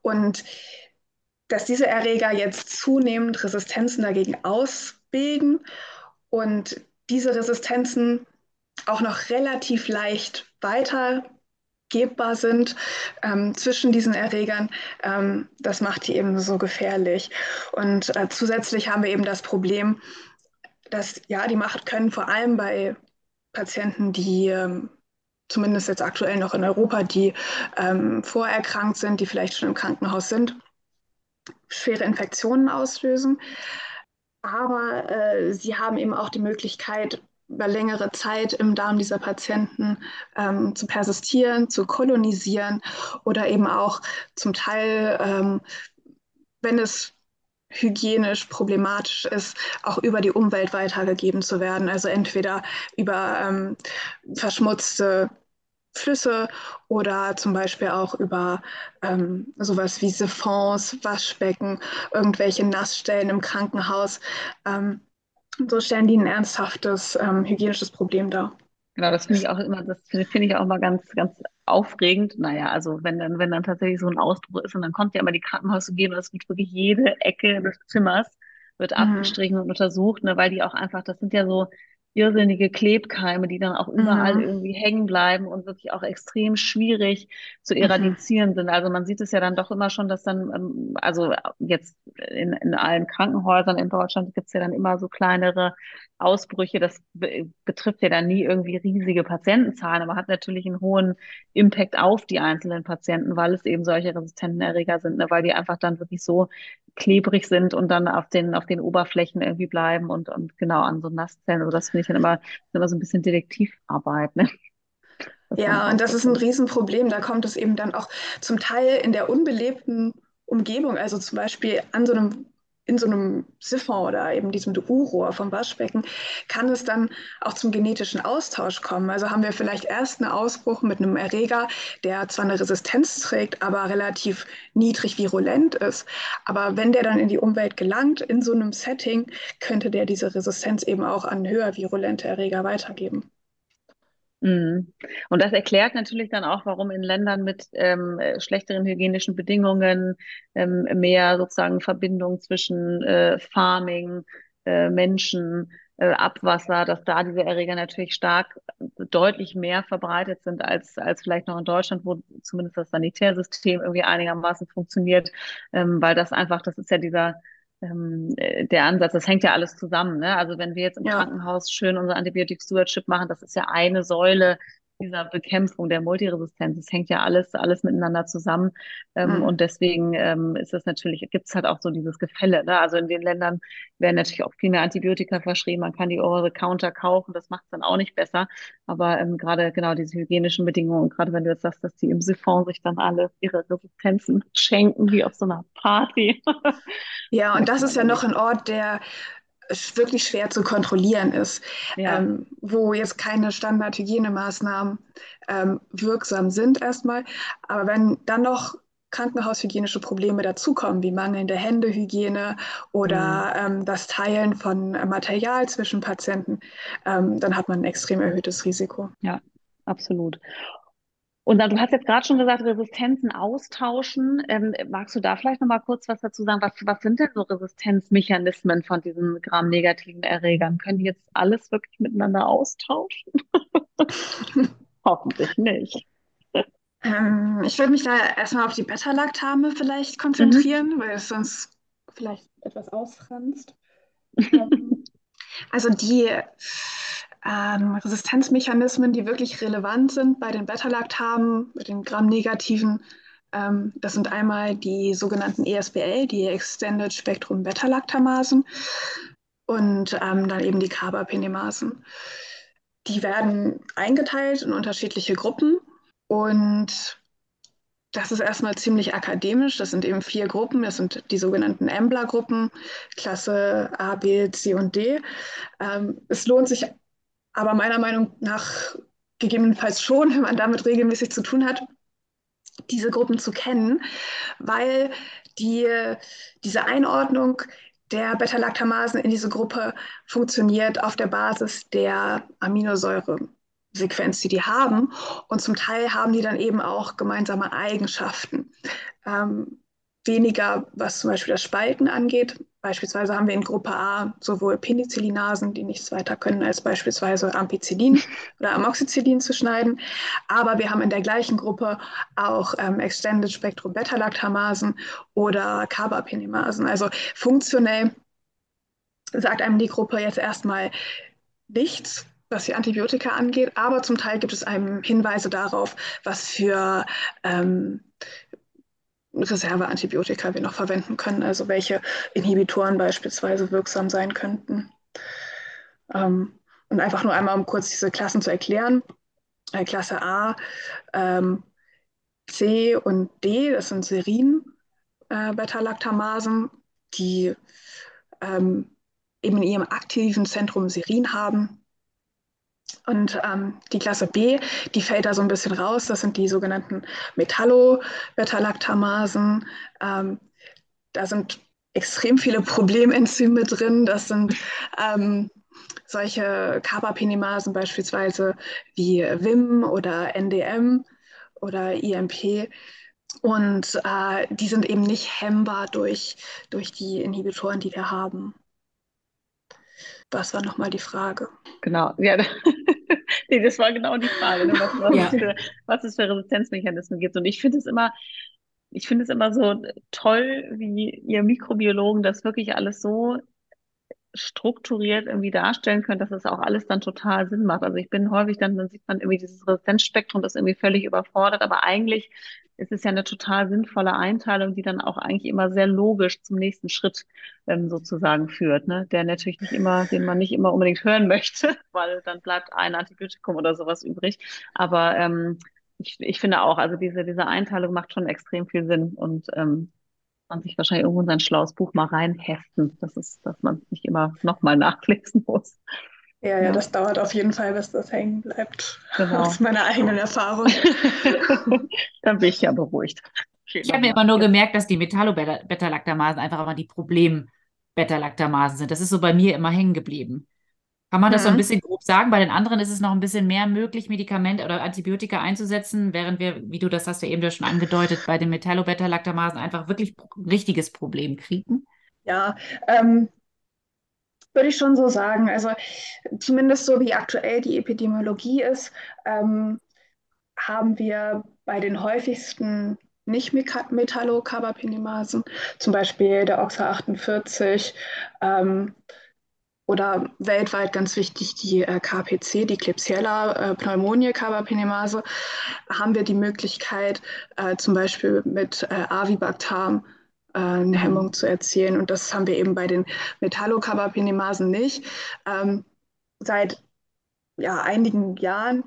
Und dass diese Erreger jetzt zunehmend Resistenzen dagegen ausbilden und diese Resistenzen auch noch relativ leicht weitergebbar sind ähm, zwischen diesen Erregern, ähm, das macht die eben so gefährlich. Und äh, zusätzlich haben wir eben das Problem, dass ja, die Macht können vor allem bei Patienten, die ähm, zumindest jetzt aktuell noch in Europa, die ähm, vorerkrankt sind, die vielleicht schon im Krankenhaus sind, schwere Infektionen auslösen. Aber äh, sie haben eben auch die Möglichkeit, über längere Zeit im Darm dieser Patienten ähm, zu persistieren, zu kolonisieren oder eben auch zum Teil, ähm, wenn es hygienisch problematisch ist, auch über die Umwelt weitergegeben zu werden. Also entweder über ähm, verschmutzte Flüsse oder zum Beispiel auch über ähm, sowas wie Siphons, Waschbecken, irgendwelche Nassstellen im Krankenhaus. Ähm, so stellen die ein ernsthaftes ähm, hygienisches Problem dar. Genau, das finde ich auch immer, das finde find ich auch mal ganz, ganz aufregend. Naja, also wenn dann, wenn dann tatsächlich so ein Ausbruch ist und dann kommt ja immer die Krankenhaus gehen und es wird wirklich jede Ecke des Zimmers wird mhm. abgestrichen und untersucht, ne, weil die auch einfach, das sind ja so, irrsinnige Klebkeime, die dann auch überall mhm. irgendwie hängen bleiben und wirklich auch extrem schwierig zu mhm. eradizieren mhm. sind. Also man sieht es ja dann doch immer schon, dass dann, ähm, also jetzt in, in allen Krankenhäusern in Deutschland gibt es ja dann immer so kleinere Ausbrüche. Das betrifft ja dann nie irgendwie riesige Patientenzahlen, aber hat natürlich einen hohen Impact auf die einzelnen Patienten, weil es eben solche resistenten Erreger sind, ne? weil die einfach dann wirklich so klebrig sind und dann auf den, auf den Oberflächen irgendwie bleiben und, und genau an so Nasszellen. Also das finde ich dann immer, immer so ein bisschen Detektivarbeit. Ne? ja, und das ist ein Riesenproblem. Da kommt es eben dann auch zum Teil in der unbelebten Umgebung, also zum Beispiel an so einem in so einem Siphon oder eben diesem Du-Rohr vom Waschbecken kann es dann auch zum genetischen Austausch kommen. Also haben wir vielleicht erst einen Ausbruch mit einem Erreger, der zwar eine Resistenz trägt, aber relativ niedrig virulent ist. Aber wenn der dann in die Umwelt gelangt, in so einem Setting, könnte der diese Resistenz eben auch an höher virulente Erreger weitergeben. Mhm. Und das erklärt natürlich dann auch, warum in Ländern mit ähm, schlechteren hygienischen Bedingungen ähm, mehr sozusagen Verbindung zwischen äh, Farming, äh, Menschen, äh, Abwasser, dass da diese Erreger natürlich stark deutlich mehr verbreitet sind als, als vielleicht noch in Deutschland, wo zumindest das Sanitärsystem irgendwie einigermaßen funktioniert, ähm, weil das einfach, das ist ja dieser äh, der Ansatz, das hängt ja alles zusammen. Ne? Also wenn wir jetzt im ja. Krankenhaus schön unser Antibiotic Stewardship machen, das ist ja eine Säule dieser Bekämpfung der Multiresistenz. Es hängt ja alles, alles miteinander zusammen. Ähm, mhm. Und deswegen ähm, ist es natürlich, gibt es halt auch so dieses Gefälle. Ne? Also in den Ländern werden natürlich auch viel mehr Antibiotika verschrieben. Man kann die Over-the-Counter kaufen. Das macht es dann auch nicht besser. Aber ähm, gerade genau diese hygienischen Bedingungen, gerade wenn du jetzt sagst, dass die im Siphon sich dann alle ihre Resistenzen schenken, wie auf so einer Party. ja, und das ist ja noch ein Ort, der wirklich schwer zu kontrollieren ist, ja. ähm, wo jetzt keine Standardhygienemaßnahmen ähm, wirksam sind erstmal. Aber wenn dann noch krankenhaushygienische Probleme dazukommen, wie mangelnde Händehygiene oder mhm. ähm, das Teilen von Material zwischen Patienten, ähm, dann hat man ein extrem erhöhtes Risiko. Ja, absolut. Und dann, du hast jetzt gerade schon gesagt, Resistenzen austauschen. Ähm, magst du da vielleicht noch mal kurz was dazu sagen? Was, was sind denn so Resistenzmechanismen von diesen gramnegativen Erregern? Können die jetzt alles wirklich miteinander austauschen? Hoffentlich nicht. Ähm, ich würde mich da erstmal auf die Beta-Lactame vielleicht konzentrieren, mhm. weil es sonst vielleicht etwas ausfranst. Ähm, also die ähm, Resistenzmechanismen, die wirklich relevant sind bei den Beta-Lactamen, mit den Gramm-negativen. Ähm, das sind einmal die sogenannten ESBL, die Extended Spectrum Beta-Lactamasen und ähm, dann eben die Carbapenemasen. Die werden eingeteilt in unterschiedliche Gruppen und das ist erstmal ziemlich akademisch. Das sind eben vier Gruppen. Das sind die sogenannten Embla-Gruppen, Klasse A, B, C und D. Ähm, es lohnt sich aber meiner Meinung nach gegebenenfalls schon, wenn man damit regelmäßig zu tun hat, diese Gruppen zu kennen, weil die, diese Einordnung der Beta-Lactamasen in diese Gruppe funktioniert auf der Basis der Aminosäure. Sequenz, die die haben. Und zum Teil haben die dann eben auch gemeinsame Eigenschaften. Ähm, weniger, was zum Beispiel das Spalten angeht. Beispielsweise haben wir in Gruppe A sowohl Penicillinasen, die nichts weiter können, als beispielsweise Ampicillin oder Amoxicillin zu schneiden. Aber wir haben in der gleichen Gruppe auch ähm, Extended Spectrum Beta-Lactamasen oder Carbapenimasen. Also funktionell sagt einem die Gruppe jetzt erstmal nichts, was die Antibiotika angeht, aber zum Teil gibt es einem Hinweise darauf, was für ähm, Reserveantibiotika wir noch verwenden können, also welche Inhibitoren beispielsweise wirksam sein könnten. Ähm, und einfach nur einmal, um kurz diese Klassen zu erklären. Äh, Klasse A, ähm, C und D, das sind Serin-Beta-Lactamasen, äh, die ähm, eben in ihrem aktiven Zentrum Serin haben und ähm, die Klasse B, die fällt da so ein bisschen raus. Das sind die sogenannten Metallo-Beta-Lactamasen. Ähm, da sind extrem viele Problemenzyme drin. Das sind ähm, solche Carbapenimasen beispielsweise wie WIM oder NDM oder IMP. Und äh, die sind eben nicht hemmbar durch, durch die Inhibitoren, die wir haben. Was war nochmal die Frage? Genau, ja, nee, das war genau die Frage, ne? was, was, ja. es für, was es für Resistenzmechanismen gibt. Und ich finde es immer, ich finde es immer so toll, wie ihr Mikrobiologen das wirklich alles so strukturiert irgendwie darstellen könnt, dass es auch alles dann total Sinn macht. Also ich bin häufig dann, dann sieht man irgendwie dieses Resistenzspektrum, das irgendwie völlig überfordert, aber eigentlich ist es ja eine total sinnvolle Einteilung, die dann auch eigentlich immer sehr logisch zum nächsten Schritt ähm, sozusagen führt, ne? der natürlich nicht immer, den man nicht immer unbedingt hören möchte, weil dann bleibt ein Antibiotikum oder sowas übrig. Aber ähm, ich, ich finde auch, also diese, diese Einteilung macht schon extrem viel Sinn und ähm, man sich wahrscheinlich irgendwo in sein schlaues Buch mal reinheften. Das ist, dass man nicht immer nochmal nachlesen muss. Ja, ja, das dauert auf jeden Fall, bis das hängen bleibt. Genau. Aus meiner eigenen Erfahrung. Dann bin ich ja beruhigt. Ich habe mir immer nur gemerkt, dass die Metallo-Beta-Lactamasen einfach immer die Problem-Beta-Lactamasen sind. Das ist so bei mir immer hängen geblieben. Kann man das mhm. so ein mhm. bisschen grob sagen? Bei den anderen ist es noch ein bisschen mehr möglich, Medikamente oder Antibiotika einzusetzen, während wir, wie du das hast ja eben ja schon angedeutet, bei den Metallo-Beta-Lactamasen einfach wirklich ein richtiges Problem kriegen. Ja, ähm, würde ich schon so sagen. Also zumindest so wie aktuell die Epidemiologie ist, ähm, haben wir bei den häufigsten Nicht-Metallocarbapenimasen, zum Beispiel der OXA 48 ähm, oder weltweit ganz wichtig die äh, KPC, die Klebsiella äh, Pneumonie Carbapenemase, haben wir die Möglichkeit, äh, zum Beispiel mit äh, Avibactam äh, eine Hemmung zu erzielen. Und das haben wir eben bei den Metallocarbapinemasen nicht. Ähm, seit ja, einigen Jahren,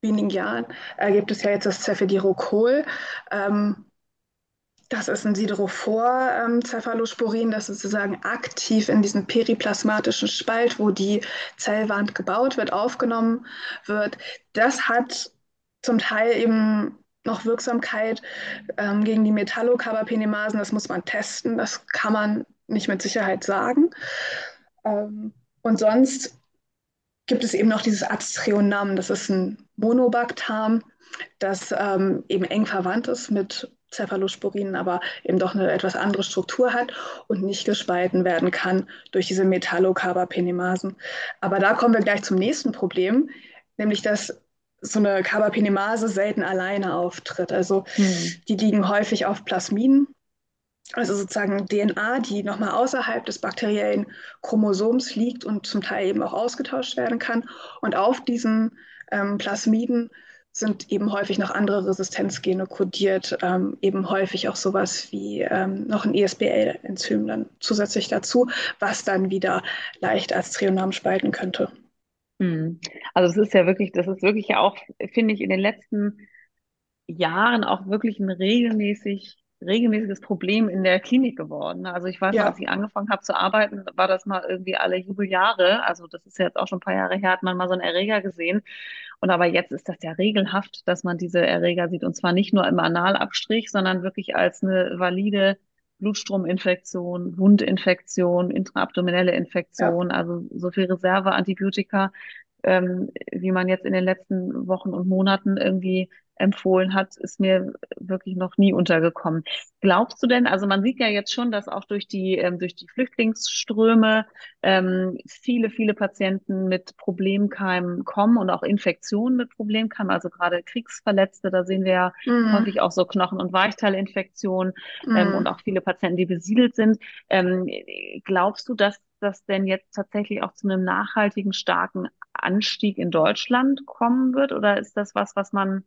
wenigen Jahren, äh, gibt es ja jetzt das Cefidirocol. Ähm, das ist ein Siderophor-Cephalosporin, ähm, das sozusagen aktiv in diesen periplasmatischen Spalt, wo die Zellwand gebaut wird, aufgenommen wird. Das hat zum Teil eben noch Wirksamkeit ähm, gegen die Metallocarbapenimasen. Das muss man testen. Das kann man nicht mit Sicherheit sagen. Ähm, und sonst gibt es eben noch dieses Aztreonam. Das ist ein Monobactam, das ähm, eben eng verwandt ist mit Cephalosporinen, aber eben doch eine etwas andere Struktur hat und nicht gespalten werden kann durch diese Metallocarbapenimasen. Aber da kommen wir gleich zum nächsten Problem, nämlich dass so eine Carbapenemase selten alleine auftritt. Also hm. die liegen häufig auf Plasmiden, also sozusagen DNA, die nochmal außerhalb des bakteriellen Chromosoms liegt und zum Teil eben auch ausgetauscht werden kann. Und auf diesen ähm, Plasmiden sind eben häufig noch andere Resistenzgene kodiert, ähm, eben häufig auch sowas wie ähm, noch ein ISBL-Enzym dann zusätzlich dazu, was dann wieder leicht als Trionam spalten könnte. Hm. Also es ist ja wirklich, das ist wirklich ja auch, finde ich, in den letzten Jahren auch wirklich ein regelmäßig regelmäßiges Problem in der Klinik geworden. Also ich weiß, ja. als ich angefangen habe zu arbeiten, war das mal irgendwie alle Jubeljahre. Also das ist jetzt auch schon ein paar Jahre her, hat man mal so einen Erreger gesehen. Und aber jetzt ist das ja regelhaft, dass man diese Erreger sieht. Und zwar nicht nur im Analabstrich, sondern wirklich als eine valide Blutstrominfektion, Wundinfektion, intraabdominelle Infektion, ja. also so viel Reserveantibiotika, ähm, wie man jetzt in den letzten Wochen und Monaten irgendwie empfohlen hat, ist mir wirklich noch nie untergekommen. Glaubst du denn, also man sieht ja jetzt schon, dass auch durch die, ähm, durch die Flüchtlingsströme ähm, viele, viele Patienten mit Problemkeimen kommen und auch Infektionen mit Problemkeimen, also gerade Kriegsverletzte, da sehen wir ja mhm. häufig auch so Knochen- und Weichteilinfektionen ähm, mhm. ähm, und auch viele Patienten, die besiedelt sind. Ähm, glaubst du, dass das denn jetzt tatsächlich auch zu einem nachhaltigen, starken Anstieg in Deutschland kommen wird? Oder ist das was, was man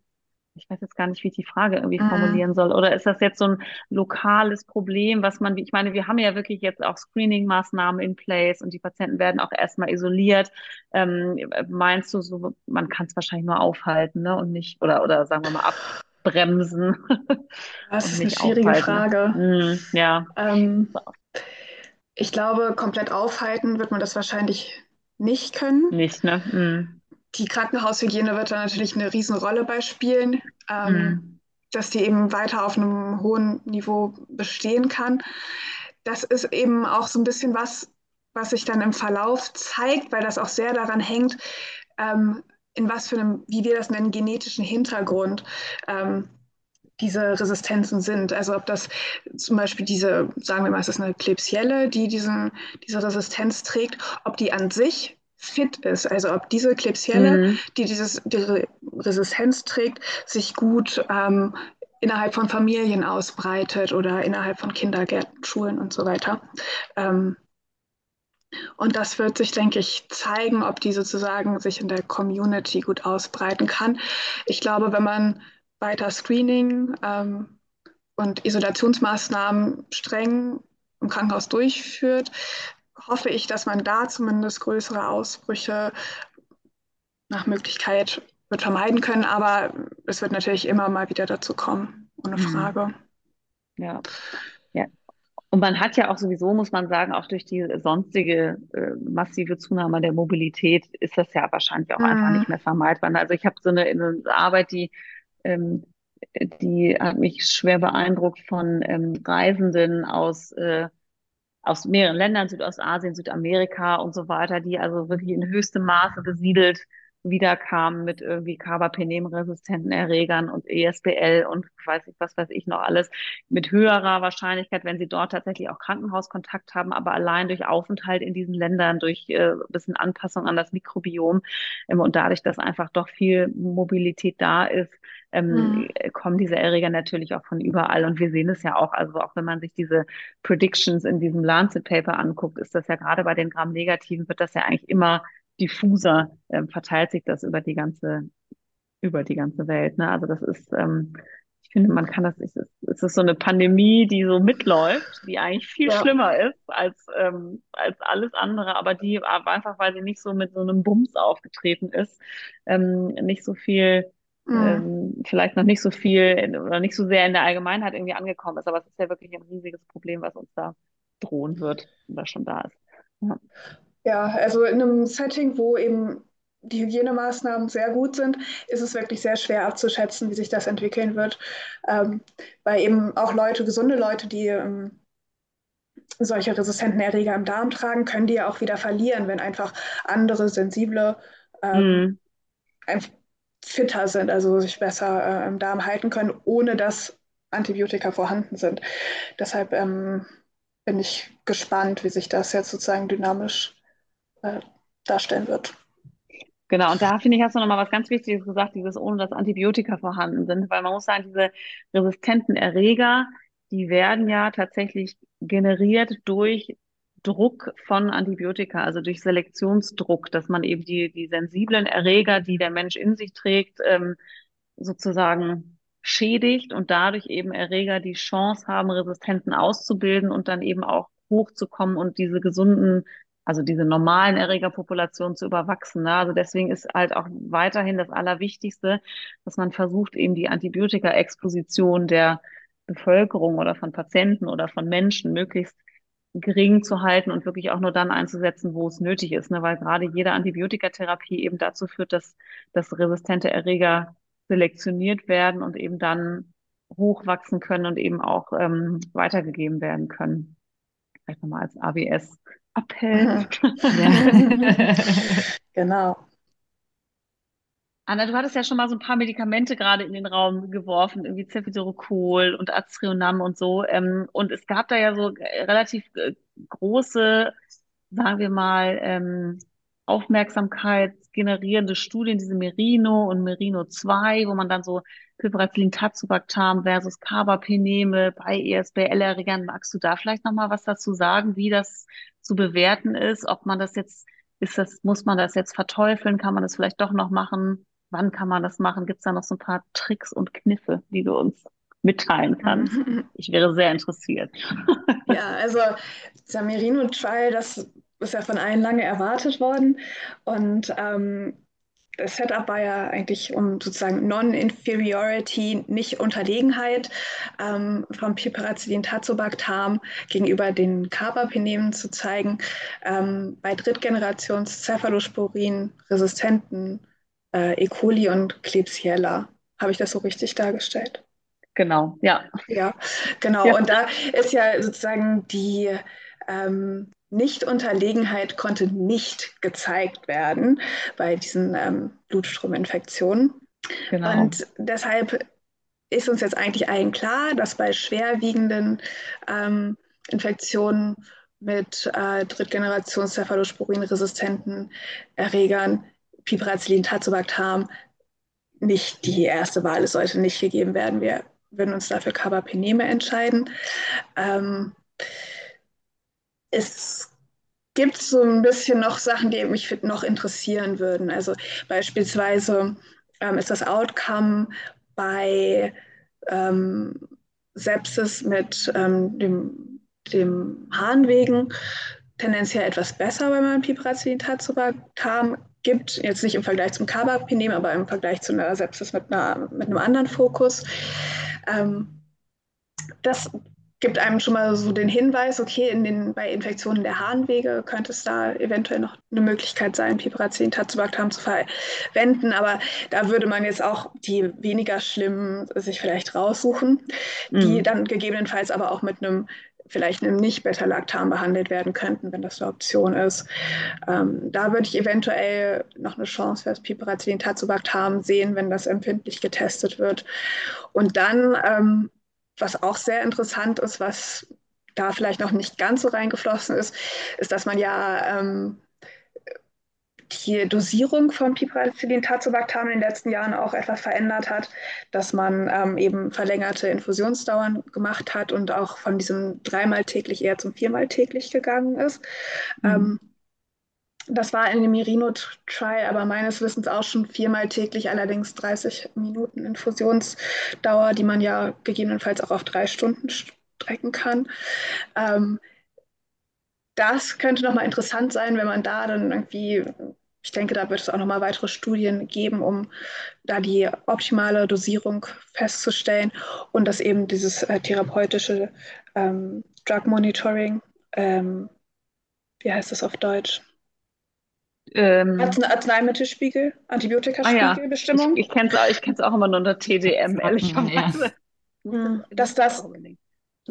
ich weiß jetzt gar nicht, wie ich die Frage irgendwie mhm. formulieren soll. Oder ist das jetzt so ein lokales Problem, was man, ich meine, wir haben ja wirklich jetzt auch Screening-Maßnahmen in place und die Patienten werden auch erstmal isoliert. Ähm, meinst du so, man kann es wahrscheinlich nur aufhalten, ne? Und nicht, oder, oder sagen wir mal abbremsen. Das ist eine schwierige aufhalten. Frage. Mhm, ja. Ähm, ich glaube, komplett aufhalten wird man das wahrscheinlich nicht können. Nicht, ne? Mhm die Krankenhaushygiene wird da natürlich eine Riesenrolle bei spielen, ähm, mhm. dass die eben weiter auf einem hohen Niveau bestehen kann. Das ist eben auch so ein bisschen was, was sich dann im Verlauf zeigt, weil das auch sehr daran hängt, ähm, in was für einem, wie wir das nennen, genetischen Hintergrund ähm, diese Resistenzen sind. Also ob das zum Beispiel diese, sagen wir mal, es ist eine Klebsielle, die diesen, diese Resistenz trägt, ob die an sich fit ist. Also ob diese Klebsielle, mhm. die dieses, diese Resistenz trägt, sich gut ähm, innerhalb von Familien ausbreitet oder innerhalb von Kindergärten, Schulen und so weiter. Ähm, und das wird sich, denke ich, zeigen, ob die sozusagen sich in der Community gut ausbreiten kann. Ich glaube, wenn man weiter Screening ähm, und Isolationsmaßnahmen streng im Krankenhaus durchführt, hoffe ich, dass man da zumindest größere Ausbrüche nach Möglichkeit wird vermeiden können. Aber es wird natürlich immer mal wieder dazu kommen, ohne mhm. Frage. Ja. ja. Und man hat ja auch sowieso, muss man sagen, auch durch die sonstige äh, massive Zunahme der Mobilität ist das ja wahrscheinlich auch mhm. einfach nicht mehr vermeidbar. Also ich habe so eine, eine, Arbeit, die ähm, die hat mich schwer beeindruckt von ähm, Reisenden aus äh, aus mehreren Ländern, Südostasien, Südamerika und so weiter, die also wirklich in höchstem Maße besiedelt wiederkamen mit irgendwie Carbapenem-resistenten Erregern und ESBL und weiß ich was weiß ich noch alles, mit höherer Wahrscheinlichkeit, wenn sie dort tatsächlich auch Krankenhauskontakt haben, aber allein durch Aufenthalt in diesen Ländern, durch äh, ein bisschen Anpassung an das Mikrobiom ähm, und dadurch, dass einfach doch viel Mobilität da ist, ähm, mhm. kommen diese Erreger natürlich auch von überall. Und wir sehen es ja auch, also auch wenn man sich diese Predictions in diesem Lancet Paper anguckt, ist das ja gerade bei den Gramm-Negativen wird das ja eigentlich immer diffuser, äh, verteilt sich das über die ganze, über die ganze Welt. Ne? Also das ist, ähm, ich finde, man kann das, es ist, es ist so eine Pandemie, die so mitläuft, die eigentlich viel ja. schlimmer ist als, ähm, als alles andere, aber die einfach, weil sie nicht so mit so einem Bums aufgetreten ist, ähm, nicht so viel Mhm. Ähm, vielleicht noch nicht so viel oder nicht so sehr in der Allgemeinheit irgendwie angekommen ist. Aber es ist ja wirklich ein riesiges Problem, was uns da drohen wird, was schon da ist. Ja. Ja, also in einem Setting, wo eben die Hygienemaßnahmen sehr gut sind, ist es wirklich sehr schwer abzuschätzen, wie sich das entwickeln wird. Ähm, weil eben auch Leute, gesunde Leute, die ähm, solche resistenten Erreger im Darm tragen, können die ja auch wieder verlieren, wenn einfach andere sensible ähm, mm fitter sind, also sich besser äh, im Darm halten können, ohne dass Antibiotika vorhanden sind. Deshalb ähm, bin ich gespannt, wie sich das jetzt sozusagen dynamisch äh, darstellen wird. Genau, und da finde ich, hast du nochmal was ganz Wichtiges gesagt, dieses ohne dass Antibiotika vorhanden sind, weil man muss sagen, diese resistenten Erreger, die werden ja tatsächlich generiert durch Druck von Antibiotika, also durch Selektionsdruck, dass man eben die, die sensiblen Erreger, die der Mensch in sich trägt, ähm, sozusagen schädigt und dadurch eben Erreger die Chance haben, Resistenzen auszubilden und dann eben auch hochzukommen und diese gesunden also diese normalen Erregerpopulationen zu überwachsen. Ne? Also deswegen ist halt auch weiterhin das Allerwichtigste, dass man versucht, eben die Antibiotika-Exposition der Bevölkerung oder von Patienten oder von Menschen möglichst gering zu halten und wirklich auch nur dann einzusetzen, wo es nötig ist, ne? weil gerade jede Antibiotikatherapie eben dazu führt, dass, dass resistente Erreger selektioniert werden und eben dann hochwachsen können und eben auch ähm, weitergegeben werden können. Vielleicht nochmal als AWS-Appell. genau. Anna, du hattest ja schon mal so ein paar Medikamente gerade in den Raum geworfen, irgendwie Cefidorocol und Aztreonam und so. Ähm, und es gab da ja so relativ äh, große, sagen wir mal, ähm, aufmerksamkeitsgenerierende Studien, diese Merino und Merino 2, wo man dann so Piperacillin Tazobactam versus Carbapeneme bei ESBL-Erregern. Magst du da vielleicht nochmal was dazu sagen, wie das zu bewerten ist, ob man das jetzt, ist das, muss man das jetzt verteufeln, kann man das vielleicht doch noch machen? Wann kann man das machen? Gibt es da noch so ein paar Tricks und Kniffe, die du uns mitteilen kannst? Ich wäre sehr interessiert. Ja, also der Merino Trial, das ist ja von allen lange erwartet worden. Und ähm, das Setup war ja eigentlich um sozusagen Non-Inferiority, nicht Unterlegenheit ähm, vom Piperacillin tazobactam gegenüber den Carbapenemen zu zeigen, ähm, bei Drittgenerations Cephalosporin resistenten äh, E. coli und Klebsiella. Habe ich das so richtig dargestellt? Genau, ja. Ja, genau. Ja. Und da ist ja sozusagen die ähm, Nichtunterlegenheit konnte nicht gezeigt werden bei diesen ähm, Blutstrominfektionen. Genau. Und deshalb ist uns jetzt eigentlich allen klar, dass bei schwerwiegenden ähm, Infektionen mit äh, Drittgenerations-Cephalosporin-resistenten Erregern Piperacillin, Tazobactam nicht die erste Wahl ist, sollte nicht gegeben werden. Wir würden uns dafür Carbapeneme entscheiden. Ähm, es gibt so ein bisschen noch Sachen, die mich noch interessieren würden. Also beispielsweise ähm, ist das Outcome bei ähm, Sepsis mit ähm, dem, dem Harnwegen tendenziell etwas besser, wenn man Piperacillin Tazobactam gibt, jetzt nicht im Vergleich zum Carbapenem, aber im Vergleich zu einer Sepsis mit, einer, mit einem anderen Fokus. Ähm, das gibt einem schon mal so den Hinweis, okay, in den, bei Infektionen der Harnwege könnte es da eventuell noch eine Möglichkeit sein, Piperacillin Tazobactam zu verwenden, aber da würde man jetzt auch die weniger schlimmen sich vielleicht raussuchen, die mhm. dann gegebenenfalls aber auch mit einem vielleicht einem Nicht-Beta-Lactam behandelt werden könnten, wenn das eine Option ist. Ähm, da würde ich eventuell noch eine Chance für das Piperacillin Tazobactam sehen, wenn das empfindlich getestet wird. Und dann, ähm, was auch sehr interessant ist, was da vielleicht noch nicht ganz so reingeflossen ist, ist, dass man ja ähm, die Dosierung von Piperacillin Tazobactam in den letzten Jahren auch etwas verändert hat, dass man ähm, eben verlängerte Infusionsdauern gemacht hat und auch von diesem dreimal täglich eher zum viermal täglich gegangen ist. Mhm. Ähm, das war in dem Mirino-Trial aber meines Wissens auch schon viermal täglich, allerdings 30 Minuten Infusionsdauer, die man ja gegebenenfalls auch auf drei Stunden strecken kann. Ähm, das könnte nochmal interessant sein, wenn man da dann irgendwie, ich denke, da wird es auch nochmal weitere Studien geben, um da die optimale Dosierung festzustellen und dass eben dieses äh, therapeutische ähm, Drug Monitoring, ähm, wie heißt das auf Deutsch? Ähm, Arzneimittelspiegel, Antibiotika-Spiegelbestimmung. Ah, ja. Ich, ich kenne es auch, auch immer nur unter TDM, ehrlicherweise. Ja. Dass das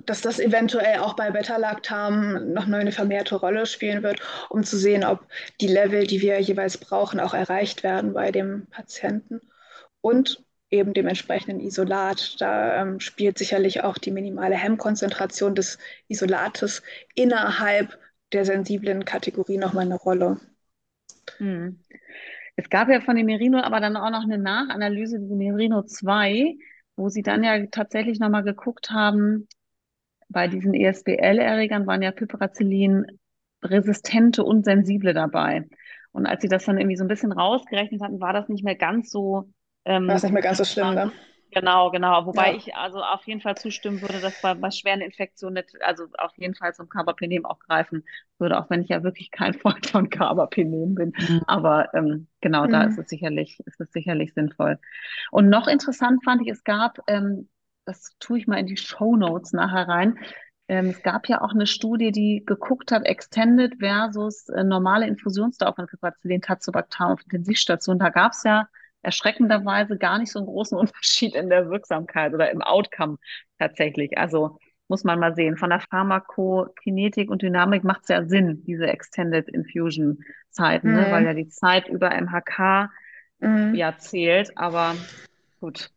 dass das eventuell auch bei Beta-Lactam noch eine vermehrte Rolle spielen wird, um zu sehen, ob die Level, die wir jeweils brauchen, auch erreicht werden bei dem Patienten. Und eben dem entsprechenden Isolat. Da ähm, spielt sicherlich auch die minimale Hemmkonzentration des Isolates innerhalb der sensiblen Kategorie nochmal eine Rolle. Hm. Es gab ja von dem Merino aber dann auch noch eine Nachanalyse, die Merino 2, wo sie dann ja tatsächlich nochmal geguckt haben, bei diesen ESBL-Erregern waren ja Piperacillin resistente und sensible dabei. Und als sie das dann irgendwie so ein bisschen rausgerechnet hatten, war das nicht mehr ganz so. Ähm, war es nicht mehr ganz so schlimm, ne? Genau, genau. Wobei ja. ich also auf jeden Fall zustimmen würde, dass bei, bei schweren Infektionen nicht, also auf jeden Fall zum Carbapenem auch greifen würde, auch wenn ich ja wirklich kein Freund von Carbapenem bin. Mhm. Aber ähm, genau, mhm. da ist es sicherlich, ist es sicherlich sinnvoll. Und noch interessant fand ich, es gab, ähm, das tue ich mal in die Show Notes nachher rein, ähm, es gab ja auch eine Studie, die geguckt hat, Extended versus äh, normale Infusionsdauer von Piperacillin Tazobactam auf Intensivstation. Da gab es ja erschreckenderweise gar nicht so einen großen Unterschied in der Wirksamkeit oder im Outcome tatsächlich. Also muss man mal sehen. Von der Pharmakokinetik und Dynamik macht es ja Sinn, diese Extended Infusion Zeiten, mhm. ne? weil ja die Zeit über MHK mhm. ja zählt. Aber gut,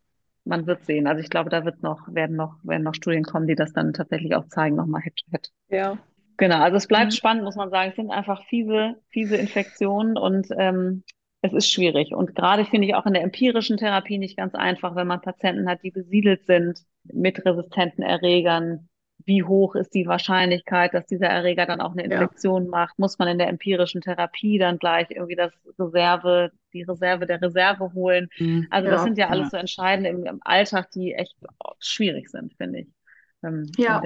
man wird sehen. Also ich glaube, da wird noch, werden noch, werden noch Studien kommen, die das dann tatsächlich auch zeigen, nochmal Head to Head. Ja. Genau, also es bleibt mhm. spannend, muss man sagen. Es sind einfach fiese, fiese Infektionen und ähm, es ist schwierig. Und gerade finde ich auch in der empirischen Therapie nicht ganz einfach, wenn man Patienten hat, die besiedelt sind mit resistenten Erregern. Wie hoch ist die Wahrscheinlichkeit, dass dieser Erreger dann auch eine Infektion ja. macht? Muss man in der empirischen Therapie dann gleich irgendwie das Reserve, die Reserve der Reserve holen? Mhm. Also das sind ja alles so Entscheidende im, im, Alltag, die echt schwierig sind, finde ich. Ähm, ja.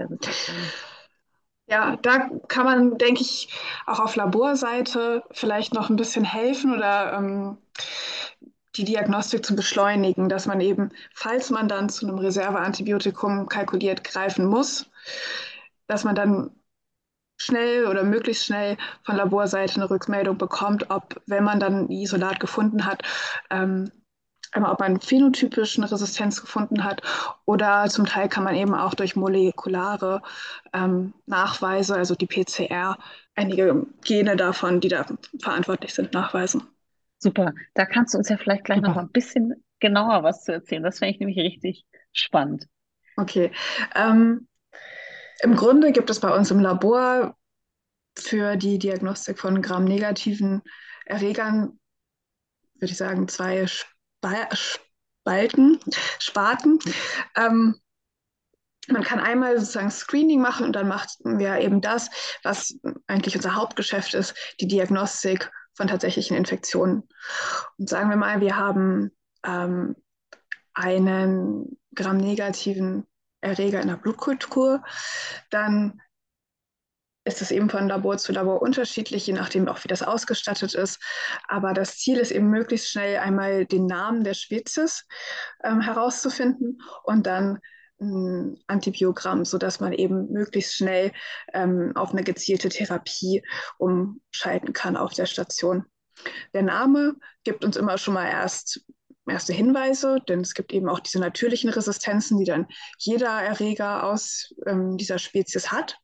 Ja, da kann man, denke ich, auch auf Laborseite vielleicht noch ein bisschen helfen oder ähm, die Diagnostik zu beschleunigen, dass man eben, falls man dann zu einem Reserveantibiotikum kalkuliert greifen muss, dass man dann schnell oder möglichst schnell von Laborseite eine Rückmeldung bekommt, ob, wenn man dann Isolat gefunden hat, ähm, einmal ob man phänotypisch eine Resistenz gefunden hat oder zum Teil kann man eben auch durch molekulare ähm, Nachweise, also die PCR, einige Gene davon, die da verantwortlich sind, nachweisen. Super, da kannst du uns ja vielleicht gleich Super. noch ein bisschen genauer was zu erzählen. Das fände ich nämlich richtig spannend. Okay. Ähm, Im Grunde gibt es bei uns im Labor für die Diagnostik von gramnegativen Erregern, würde ich sagen, zwei Spalten, Sparten. Ähm, man kann einmal sozusagen Screening machen und dann machen wir eben das, was eigentlich unser Hauptgeschäft ist, die Diagnostik von tatsächlichen Infektionen. Und sagen wir mal, wir haben ähm, einen gramnegativen Erreger in der Blutkultur, dann ist es eben von Labor zu Labor unterschiedlich, je nachdem auch wie das ausgestattet ist. Aber das Ziel ist eben möglichst schnell einmal den Namen der Spezies ähm, herauszufinden und dann ein Antibiogramm, sodass man eben möglichst schnell ähm, auf eine gezielte Therapie umschalten kann auf der Station. Der Name gibt uns immer schon mal erst erste Hinweise, denn es gibt eben auch diese natürlichen Resistenzen, die dann jeder Erreger aus ähm, dieser Spezies hat.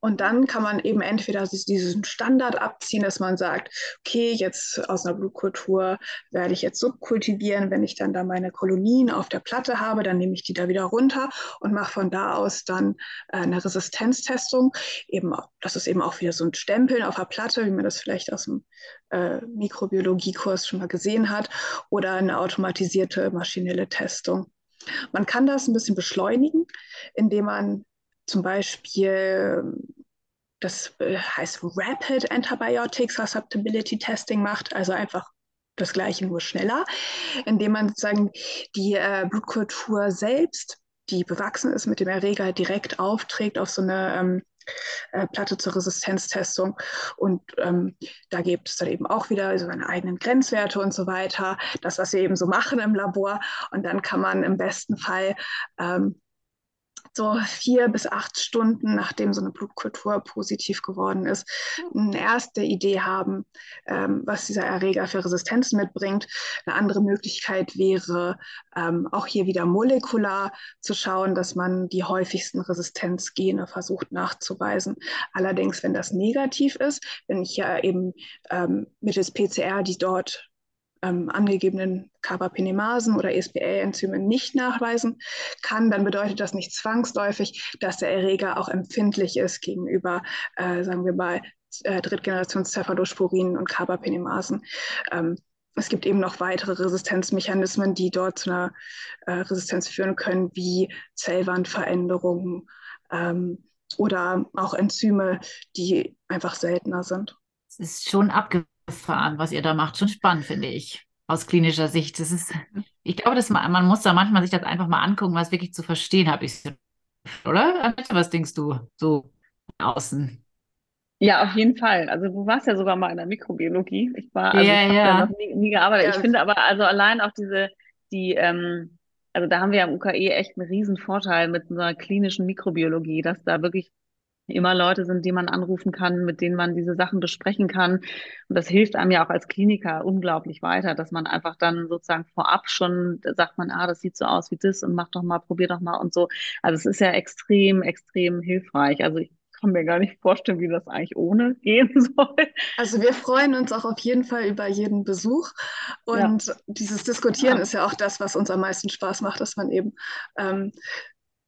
Und dann kann man eben entweder diesen Standard abziehen, dass man sagt, okay, jetzt aus einer Blutkultur werde ich jetzt subkultivieren. Wenn ich dann da meine Kolonien auf der Platte habe, dann nehme ich die da wieder runter und mache von da aus dann äh, eine Resistenztestung. Eben, das ist eben auch wieder so ein Stempeln auf der Platte, wie man das vielleicht aus dem äh, Mikrobiologiekurs schon mal gesehen hat, oder eine automatisierte maschinelle Testung. Man kann das ein bisschen beschleunigen, indem man zum Beispiel das äh, heißt Rapid Antibiotic Susceptibility Testing macht, also einfach das gleiche nur schneller, indem man sozusagen die äh, Blutkultur selbst, die bewachsen ist mit dem Erreger, direkt aufträgt auf so eine ähm, äh, Platte zur Resistenztestung. Und ähm, da gibt es dann eben auch wieder so seine eigenen Grenzwerte und so weiter. Das, was wir eben so machen im Labor. Und dann kann man im besten Fall ähm, so vier bis acht Stunden, nachdem so eine Blutkultur positiv geworden ist, eine erste Idee haben, ähm, was dieser Erreger für Resistenzen mitbringt. Eine andere Möglichkeit wäre, ähm, auch hier wieder molekular zu schauen, dass man die häufigsten Resistenzgene versucht nachzuweisen. Allerdings, wenn das negativ ist, wenn ich ja eben ähm, mittels PCR die dort ähm, angegebenen Carbapenemasen oder ESBL-Enzyme nicht nachweisen kann, dann bedeutet das nicht zwangsläufig, dass der Erreger auch empfindlich ist gegenüber, äh, sagen wir mal, äh, Drittgenerations-Cephalosporinen und Carbapenemasen. Ähm, es gibt eben noch weitere Resistenzmechanismen, die dort zu einer äh, Resistenz führen können, wie Zellwandveränderungen ähm, oder auch Enzyme, die einfach seltener sind. Es ist schon abgefahren, was ihr da macht. Schon spannend, finde ich, aus klinischer Sicht. Das ist ich glaube, dass man, man muss da manchmal sich das einfach mal angucken, was wirklich zu verstehen habe ich. Oder? Was denkst du so außen? Ja, auf jeden Fall. Also du warst ja sogar mal in der Mikrobiologie. Ich war, also ja, ich ja. da noch nie, nie gearbeitet. Ja. Ich finde aber also allein auch diese, die, ähm, also da haben wir am UKE echt einen riesen Vorteil mit einer klinischen Mikrobiologie, dass da wirklich immer Leute sind, die man anrufen kann, mit denen man diese Sachen besprechen kann. Und das hilft einem ja auch als Kliniker unglaublich weiter, dass man einfach dann sozusagen vorab schon sagt man, ah, das sieht so aus wie das und mach doch mal, probier doch mal und so. Also es ist ja extrem, extrem hilfreich. Also ich kann mir gar nicht vorstellen, wie das eigentlich ohne gehen soll. Also wir freuen uns auch auf jeden Fall über jeden Besuch. Und ja. dieses Diskutieren ja. ist ja auch das, was uns am meisten Spaß macht, dass man eben ähm,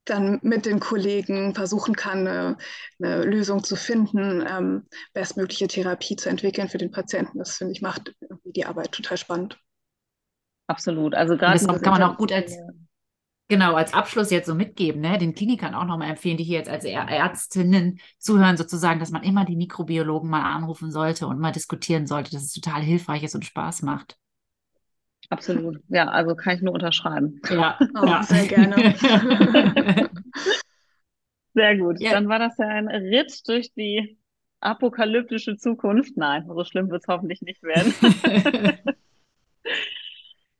dann mit den Kollegen versuchen kann, eine, eine Lösung zu finden, ähm, bestmögliche Therapie zu entwickeln für den Patienten. Das finde ich macht die Arbeit total spannend. Absolut. Also gerade das kann man auch gut als genau als Abschluss jetzt so mitgeben, ne? den Klinikern auch nochmal empfehlen, die hier jetzt als Ärztinnen zuhören, sozusagen, dass man immer die Mikrobiologen mal anrufen sollte und mal diskutieren sollte, dass es total hilfreich ist und Spaß macht. Absolut. Ja, also kann ich nur unterschreiben. Ja, oh, ja. sehr gerne. sehr gut. Ja. Dann war das ja ein Ritt durch die apokalyptische Zukunft. Nein, so schlimm wird es hoffentlich nicht werden.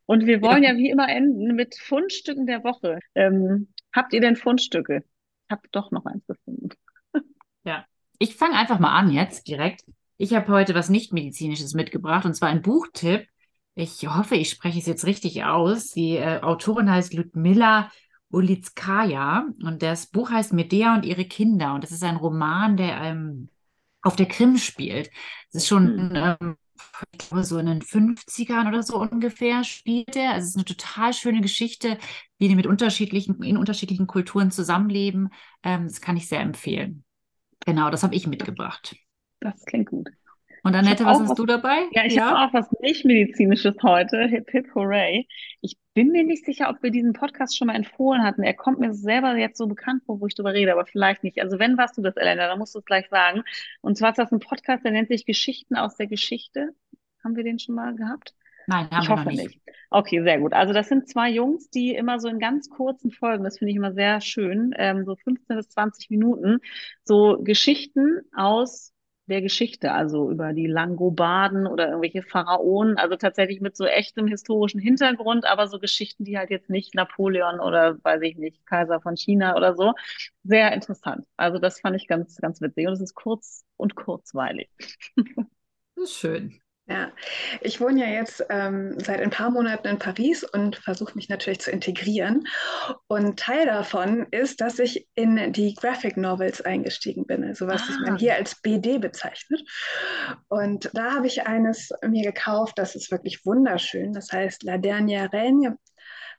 Und wir wollen ja. ja. wie immer enden mit Fundstücken der Woche. Ähm, habt ihr denn Fundstücke? Ich habe doch noch eins gefunden. Ja, ich fange einfach mal an jetzt direkt. Ich habe heute was nicht-medizinisches mitgebracht und zwar ein Buchtipp ich hoffe, ich spreche es jetzt richtig aus. Die äh, Autorin heißt Ludmilla Ulitskaya und das Buch heißt Medea und ihre Kinder. Und das ist ein Roman, der ähm, auf der Krim spielt. Es ist schon, mhm. ähm, ich glaube, so in den 50ern oder so ungefähr spielt er. Also es ist eine total schöne Geschichte, wie die mit unterschiedlichen, in unterschiedlichen Kulturen zusammenleben. Ähm, das kann ich sehr empfehlen. Genau, das habe ich mitgebracht. Das klingt gut. Und Annette, was hast was, du dabei? Ja, ich ja? habe auch was nicht-medizinisches heute. Hip Hip Hooray. Ich bin mir nicht sicher, ob wir diesen Podcast schon mal empfohlen hatten. Er kommt mir selber jetzt so bekannt vor, wo ich drüber rede, aber vielleicht nicht. Also wenn warst du das, Elena, dann musst du es gleich sagen. Und zwar ist das ein Podcast, der nennt sich Geschichten aus der Geschichte. Haben wir den schon mal gehabt? Nein, haben ich wir hoffe nicht. nicht. Okay, sehr gut. Also das sind zwei Jungs, die immer so in ganz kurzen Folgen, das finde ich immer sehr schön, ähm, so 15 bis 20 Minuten, so Geschichten aus der Geschichte, also über die Langobarden oder irgendwelche Pharaonen, also tatsächlich mit so echtem historischen Hintergrund, aber so Geschichten, die halt jetzt nicht Napoleon oder weiß ich nicht, Kaiser von China oder so. Sehr interessant. Also das fand ich ganz, ganz witzig. Und es ist kurz und kurzweilig. Das ist schön. Ja, ich wohne ja jetzt ähm, seit ein paar Monaten in Paris und versuche mich natürlich zu integrieren. Und Teil davon ist, dass ich in die Graphic Novels eingestiegen bin, also was ah. man hier als BD bezeichnet. Und da habe ich eines mir gekauft, das ist wirklich wunderschön. Das heißt La Dernière Reine,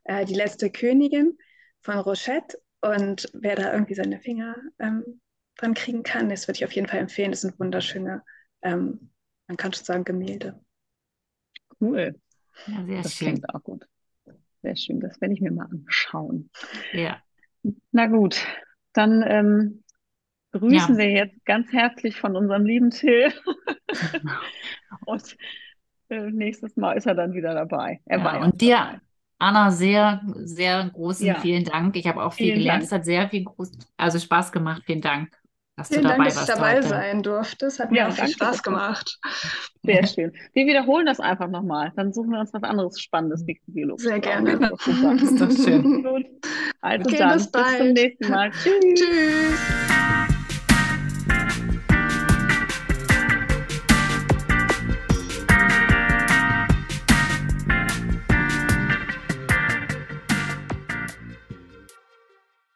äh, die letzte Königin von Rochette. Und wer da irgendwie seine Finger ähm, dran kriegen kann, das würde ich auf jeden Fall empfehlen. Das sind wunderschöne ähm, man kann schon sagen Gemälde. Cool. Ja, sehr das schön. klingt auch gut. Sehr schön, das werde ich mir mal anschauen. Ja. Na gut, dann ähm, grüßen ja. wir jetzt ganz herzlich von unserem lieben Till. und äh, nächstes Mal ist er dann wieder dabei. Er ja, war und dir, dabei. Anna, sehr, sehr großen ja. vielen Dank. Ich habe auch viel vielen gelernt. Dank. Es hat sehr viel groß, also Spaß gemacht. Vielen Dank dass Vielen du dabei Dank, dass ich dabei heute. sein durfte. Es hat mir ja, auch viel Spaß gemacht. Sehr schön. Wir wiederholen das einfach nochmal. Dann suchen wir uns was anderes Spannendes Mikrobiologisches. Sehr gerne. Das ist, doch schön. Gut. Also okay, dann, bis, bis zum nächsten Mal. Tschüss. Tschüss.